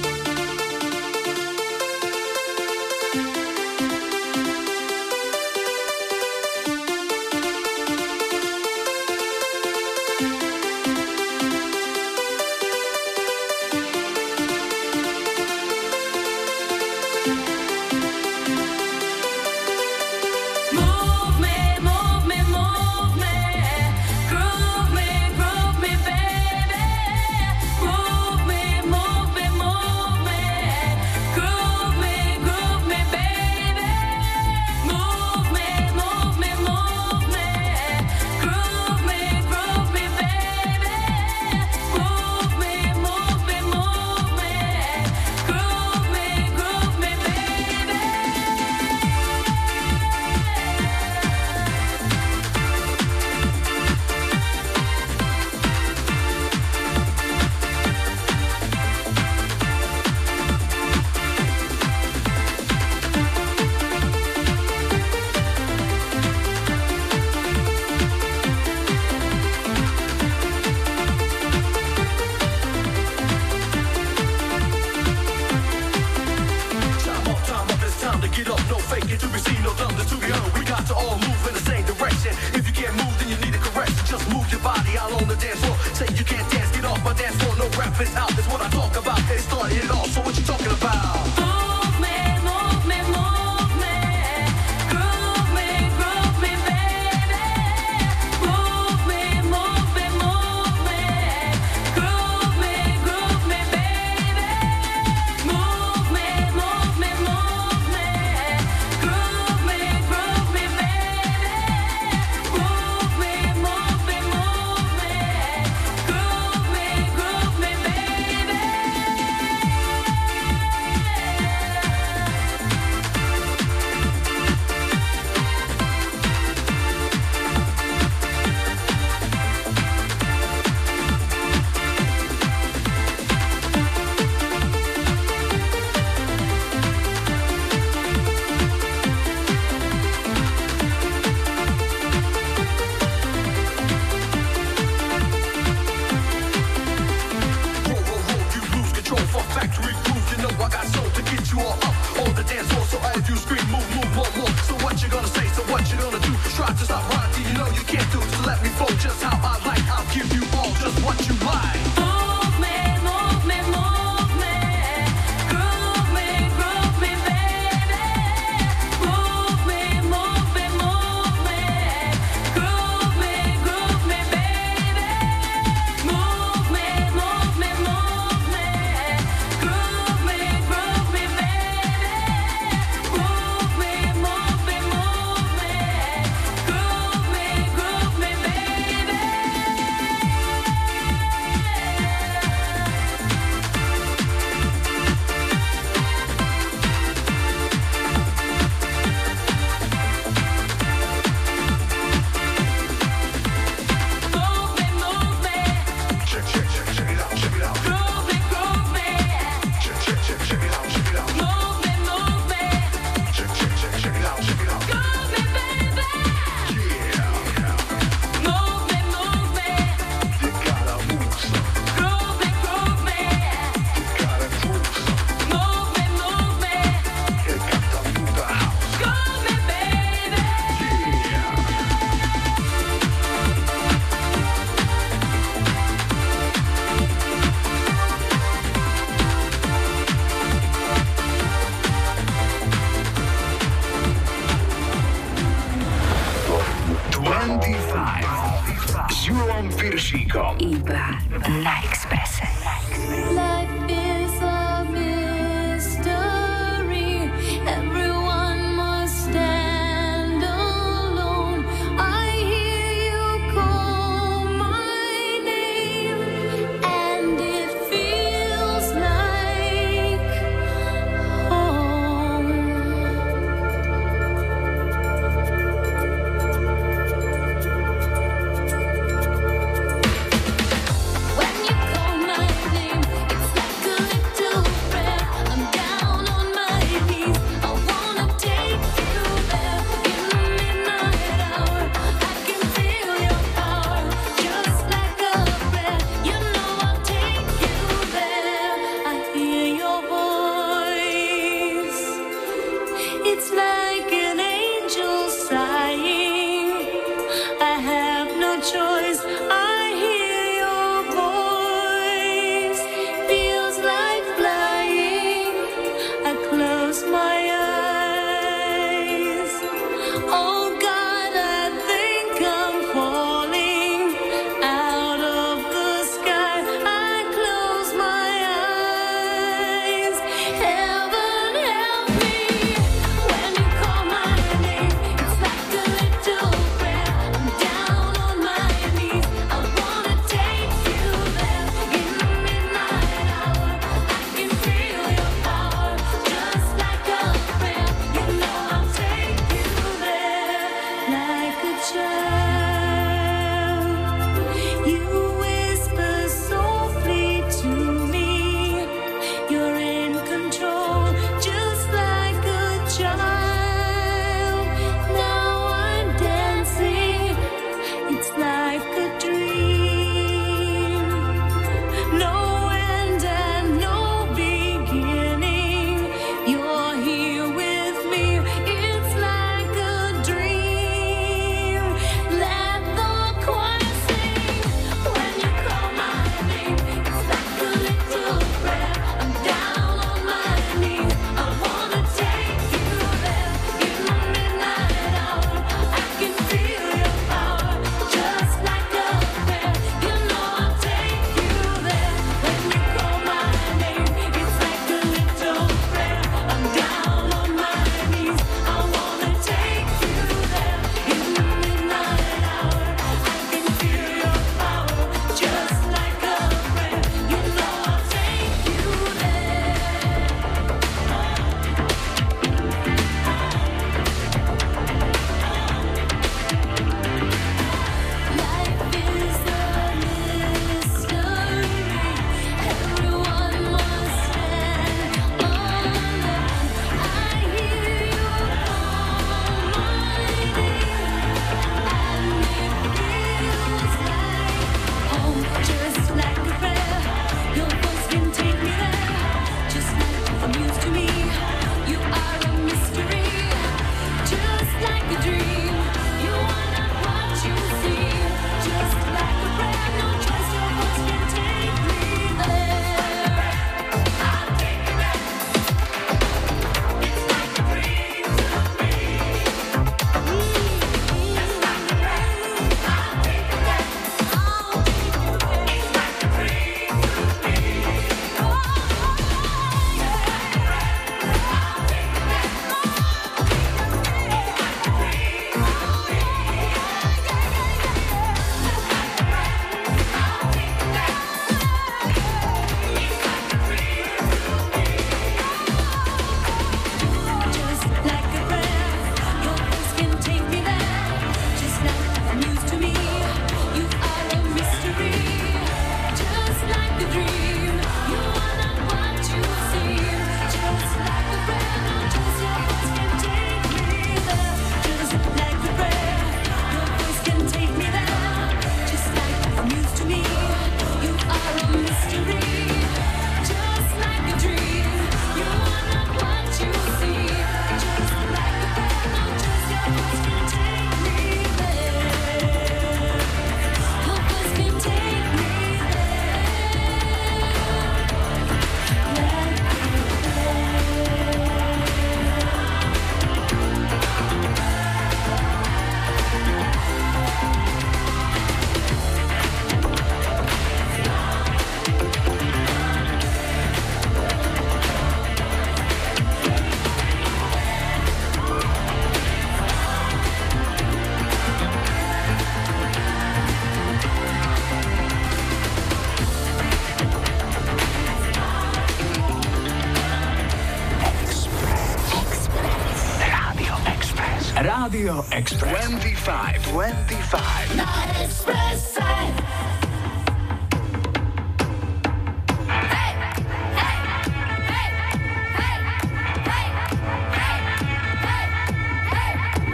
Rádio Express. 25. 25. Na Expresse.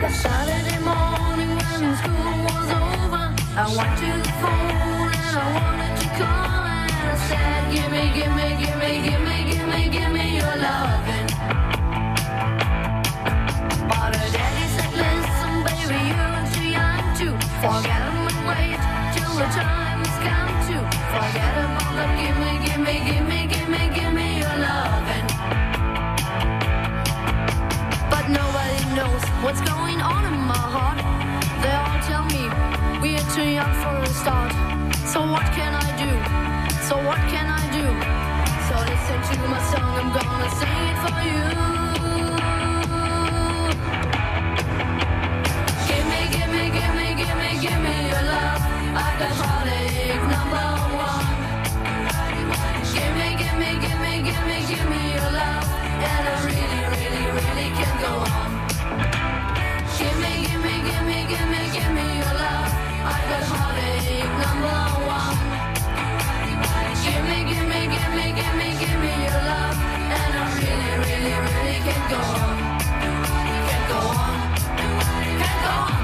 That Saturday morning when school was over, I went to the phone and I wanted to call and I said, Give me, give me, give me, give me, give me, what's going on in my heart. They all tell me we're too young for a start. So what can I do? So what can I do? So listen to my song, I'm gonna sing it for you. Give me, give me, give me, give me, give me your love. I got heartache number one. Give me, give me, give me, give me, give me your love. And I really, really, really can go on. Really, really, really can go on. Can't go on. Can't go. On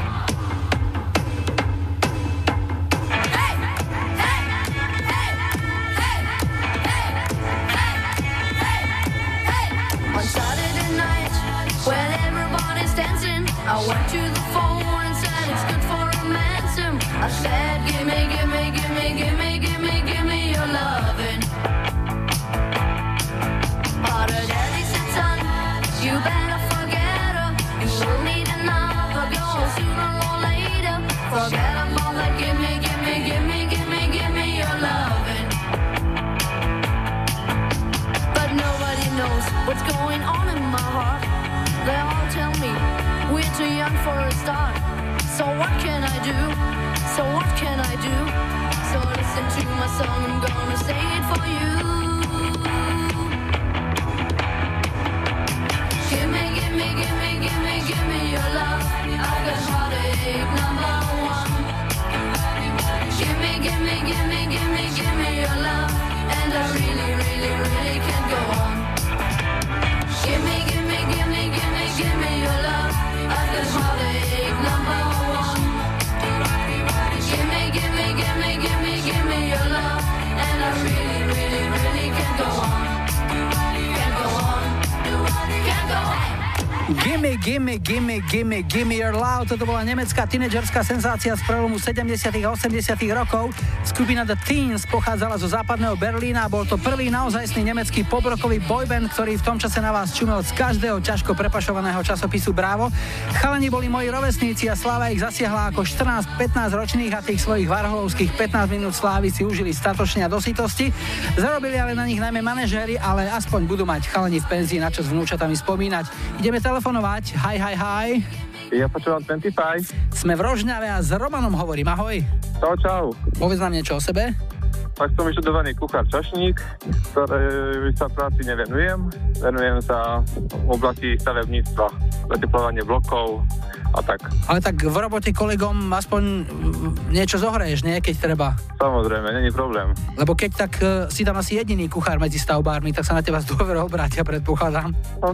do? So what can I do? So listen to my song, I'm gonna say it for you. Give me, give me, give me, give me, give me your love. I got heartache number one. Give me, give me, give me, give me, give me your love. And I really, really, really can't go on. Gimme, gimme, gimme, gimme, gimme your love. Toto bola nemecká tínedžerská senzácia z prelomu 70. a 80. rokov. Skupina The Teens pochádzala zo západného Berlína a bol to prvý naozajstný nemecký pobrokový boyband, ktorý v tom čase na vás čumel z každého ťažko prepašovaného časopisu Bravo. Chalani boli moji rovesníci a sláva ich zasiahla ako 14-15 ročných a tých svojich varholovských 15 minút slávy si užili statočne a dosytosti. Zarobili ale na nich najmä manažéri, ale aspoň budú mať chalani v penzii na čo s vnúčatami spomínať. Ideme telefonovať. Hi, hi, hi. Ja počúvam 25. Sme v Rožňave a s Romanom hovorím. Ahoj. Čau, čau. Povedz nám niečo o sebe. Tak som vyštudovaný kuchár čašník, ktorý sa práci nevenujem. Venujem sa v oblasti stavebníctva, zateplovanie blokov a tak. Ale tak v robote kolegom aspoň mm, niečo zohraješ, nie? Keď treba. Samozrejme, není problém. Lebo keď tak e, si tam asi jediný kuchár medzi stavbármi, tak sa na teba z dôverou obrátia, predpokladám. No,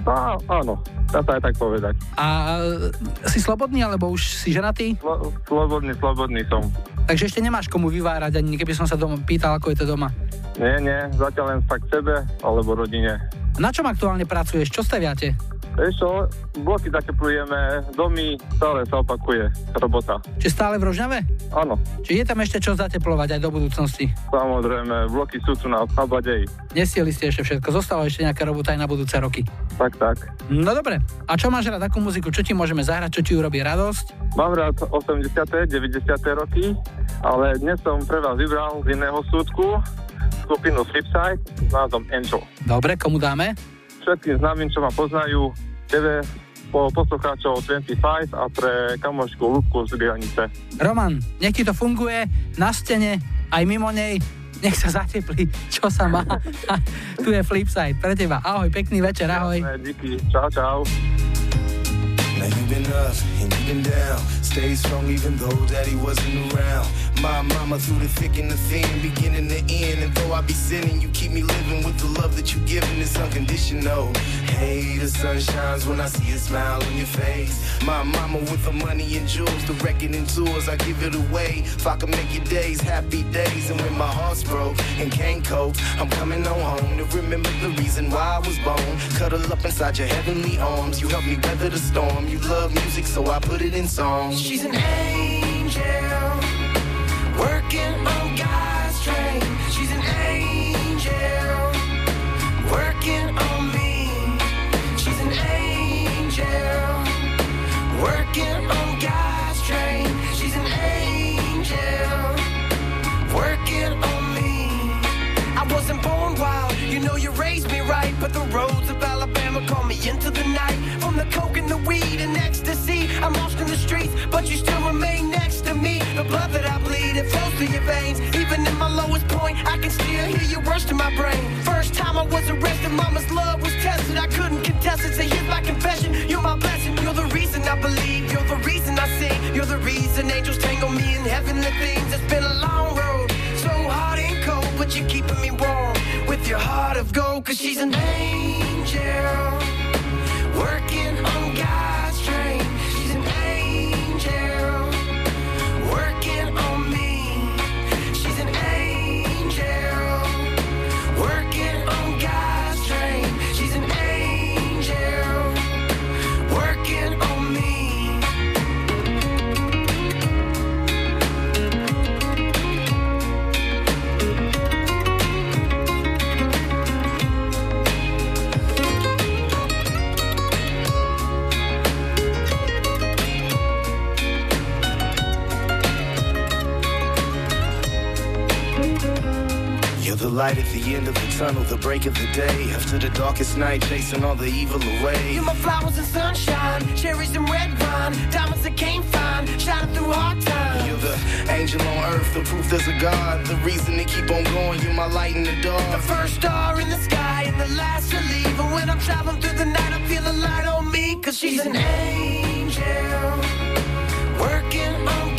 áno, dá sa aj tak povedať. A e, si slobodný, alebo už si ženatý? Slo- slobodný, slobodný som. Takže ešte nemáš komu vyvárať, ani keby som sa doma pýtal, ako je to doma. Nie, nie, zatiaľ len tak sebe alebo rodine. Na čom aktuálne pracuješ? Čo staviate? Vieš čo, bloky zateplujeme, domy, stále sa opakuje robota. Či stále v Rožňave? Áno, Či je tam ešte čo zateplovať aj do budúcnosti? samozrejme, bloky sú tu na, na Badeji. Nestieli ste ešte všetko, zostala ešte nejaká robota aj na budúce roky. Tak, tak. No dobre, a čo máš rád, akú muziku, čo ti môžeme zahrať, čo ti urobí radosť? Mám rád 80., 90. roky, ale dnes som pre vás vybral z iného súdku skupinu Flipside s názvom Angel. Dobre, komu dáme? Všetkým známym, čo ma poznajú, tebe, po poslucháčov 25 a pre kamošku Lubku z Bielnice. Roman, nech ti to funguje na stene, aj mimo nej, nech sa zateplí, čo sa má. tu je Flipside pre teba. Ahoj, pekný večer, ahoj. Díky, čau, čau. Now you've been up and you've been down. Stay strong even though daddy wasn't around. My mama through the thick and the thin, beginning to end. And though I be sinning, you keep me living with the love that you given. It's unconditional. Hey, the sun shines when I see a smile on your face. My mama with the money and jewels, the record and tours, I give it away. If I can make your days happy days, and when my heart's broke and can't cope, I'm coming on home to remember the reason why I was born. Cuddle up inside your heavenly arms. You help me weather the storm. You love music, so I put it in songs. She's an angel, working on God's train. She's an angel, working on me. She's an angel, working on God's train. She's an angel, working on me. I wasn't born wild, you know you raised me right. But the roads of Alabama call me into the night. The coke and the weed and ecstasy, I'm lost in the streets, but you still remain next to me. The blood that I bleed, it flows through your veins. Even in my lowest point, I can still hear your worst in my brain. First time I was arrested, mama's love was tested. I couldn't contest it, so here's my confession. You're my blessing, you're the reason I believe, you're the reason I sing, you're the reason angels tangle me in heavenly things. It's been a long road, so hard and cold, but you're keeping me warm with your heart of gold, cause she's an angel. Working You're the light at the end of the tunnel, the break of the day. After the darkest night, chasing all the evil away. You're my flowers and sunshine, cherries and red wine, diamonds that can't find, shining through hard times. You're the angel on earth, the proof there's a God. The reason to keep on going, you're my light in the dark. The first star in the sky and the last to leave. And when I'm traveling through the night, I feel the light on me. Cause she's an angel. Working on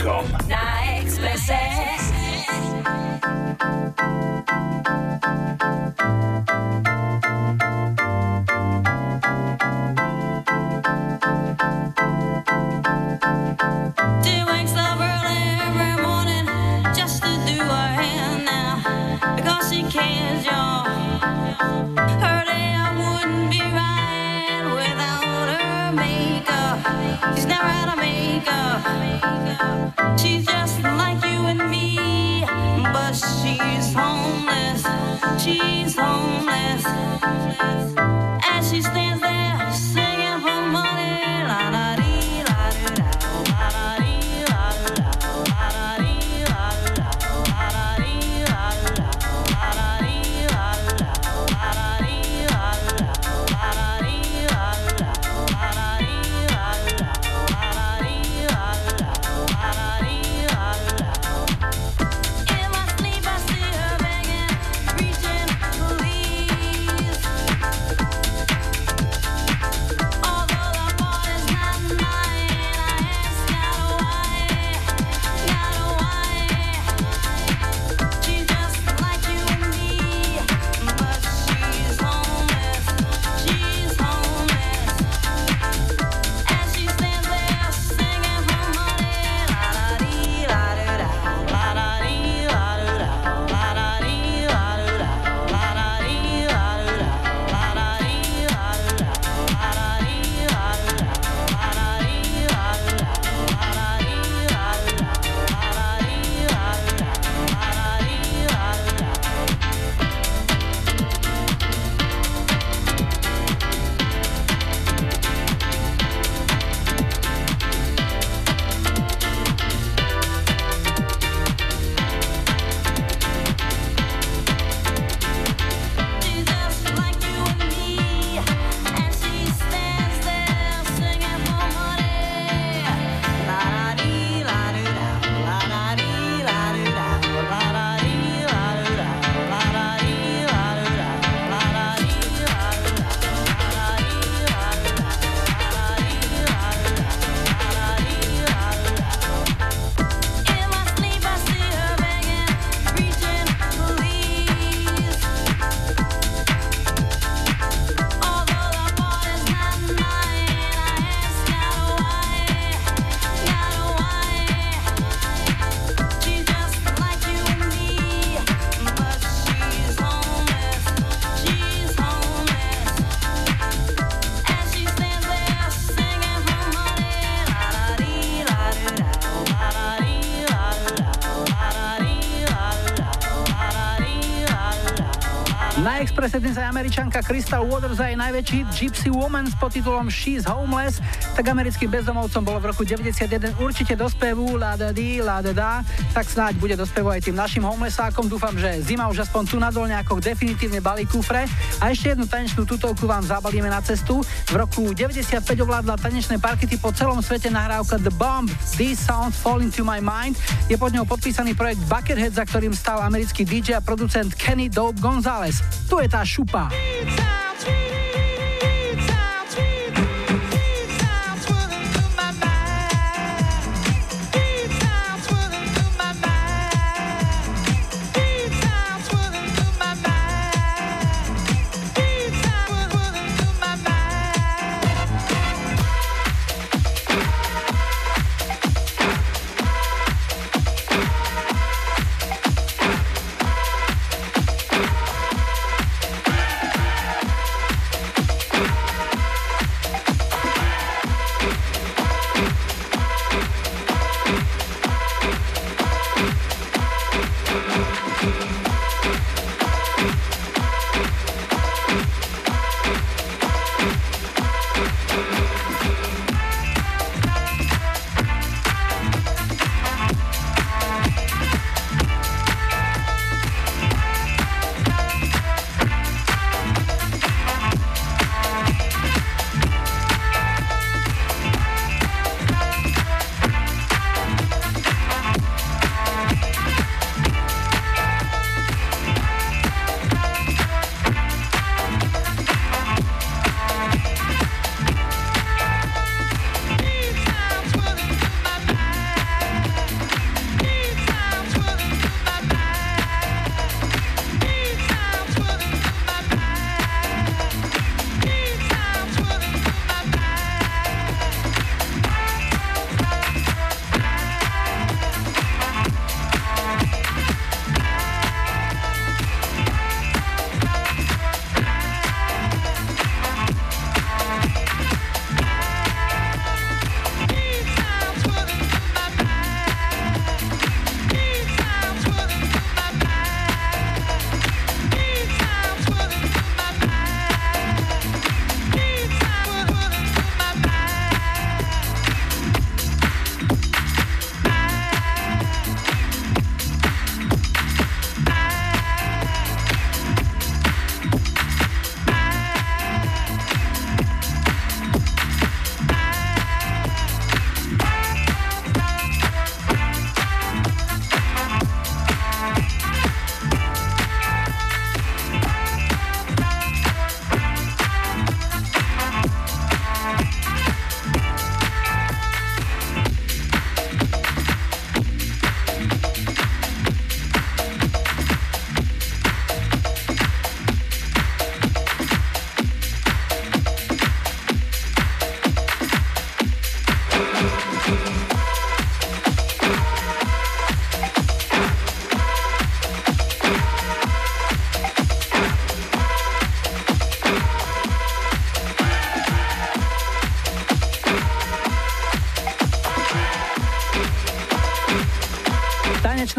Marekom. Na Exprese. Na Exprese. yes američanka Crystal Waters a jej najväčší Gypsy Woman s podtitulom She's Homeless. Tak americkým bezdomovcom bolo v roku 91 určite do spevu La da di, la da da, tak snáď bude do spevu aj tým našim homelessákom. Dúfam, že zima už aspoň tu na dolňákoch definitívne balí kufre. A ešte jednu tanečnú tutovku vám zabalíme na cestu. V roku 95 ovládla tanečné parkety po celom svete nahrávka The Bomb These Sounds Fall Into My Mind. Je pod ňou podpísaný projekt Buckethead, za ktorým stal americký DJ a producent Kenny Dope Gonzalez. Tu je tá šupa.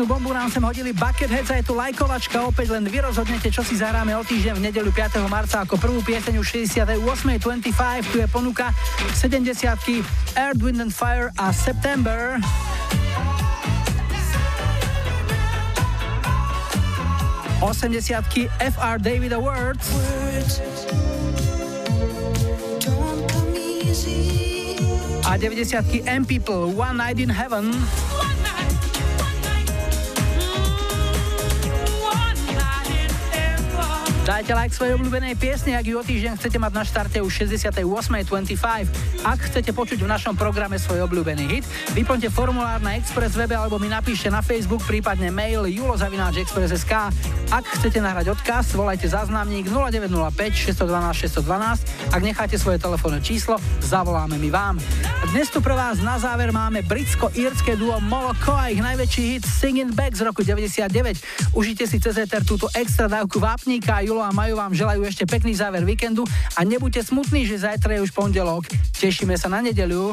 Tanečnú bombu nám sem hodili Bucketheads a je tu lajkovačka. Opäť len vy rozhodnete, čo si zahráme o týždeň v nedeľu 5. marca ako prvú pieseň už 68.25. Tu je ponuka 70 Earth, Wind and Fire a September. Osemdesiatky FR David Awards. A 90 M People One Night in Heaven. Dajte like svojej obľúbenej piesne, ak ju o týždeň chcete mať na štarte už 68.25. Ak chcete počuť v našom programe svoj obľúbený hit, vyplňte formulár na Express webe alebo mi napíšte na Facebook, prípadne mail julozavináčexpress.sk. Ak chcete nahrať odkaz, volajte záznamník 0905 612 612. Ak necháte svoje telefónne číslo, zavoláme my vám. Dnes tu pre vás na záver máme britsko-írske duo Moloko a ich najväčší hit Singing Back z roku 99. Užite si cez ETR túto extra dávku vápníka a Julo a Maju vám želajú ešte pekný záver víkendu a nebuďte smutní, že zajtra je už pondelok. Tešíme sa na nedeľu.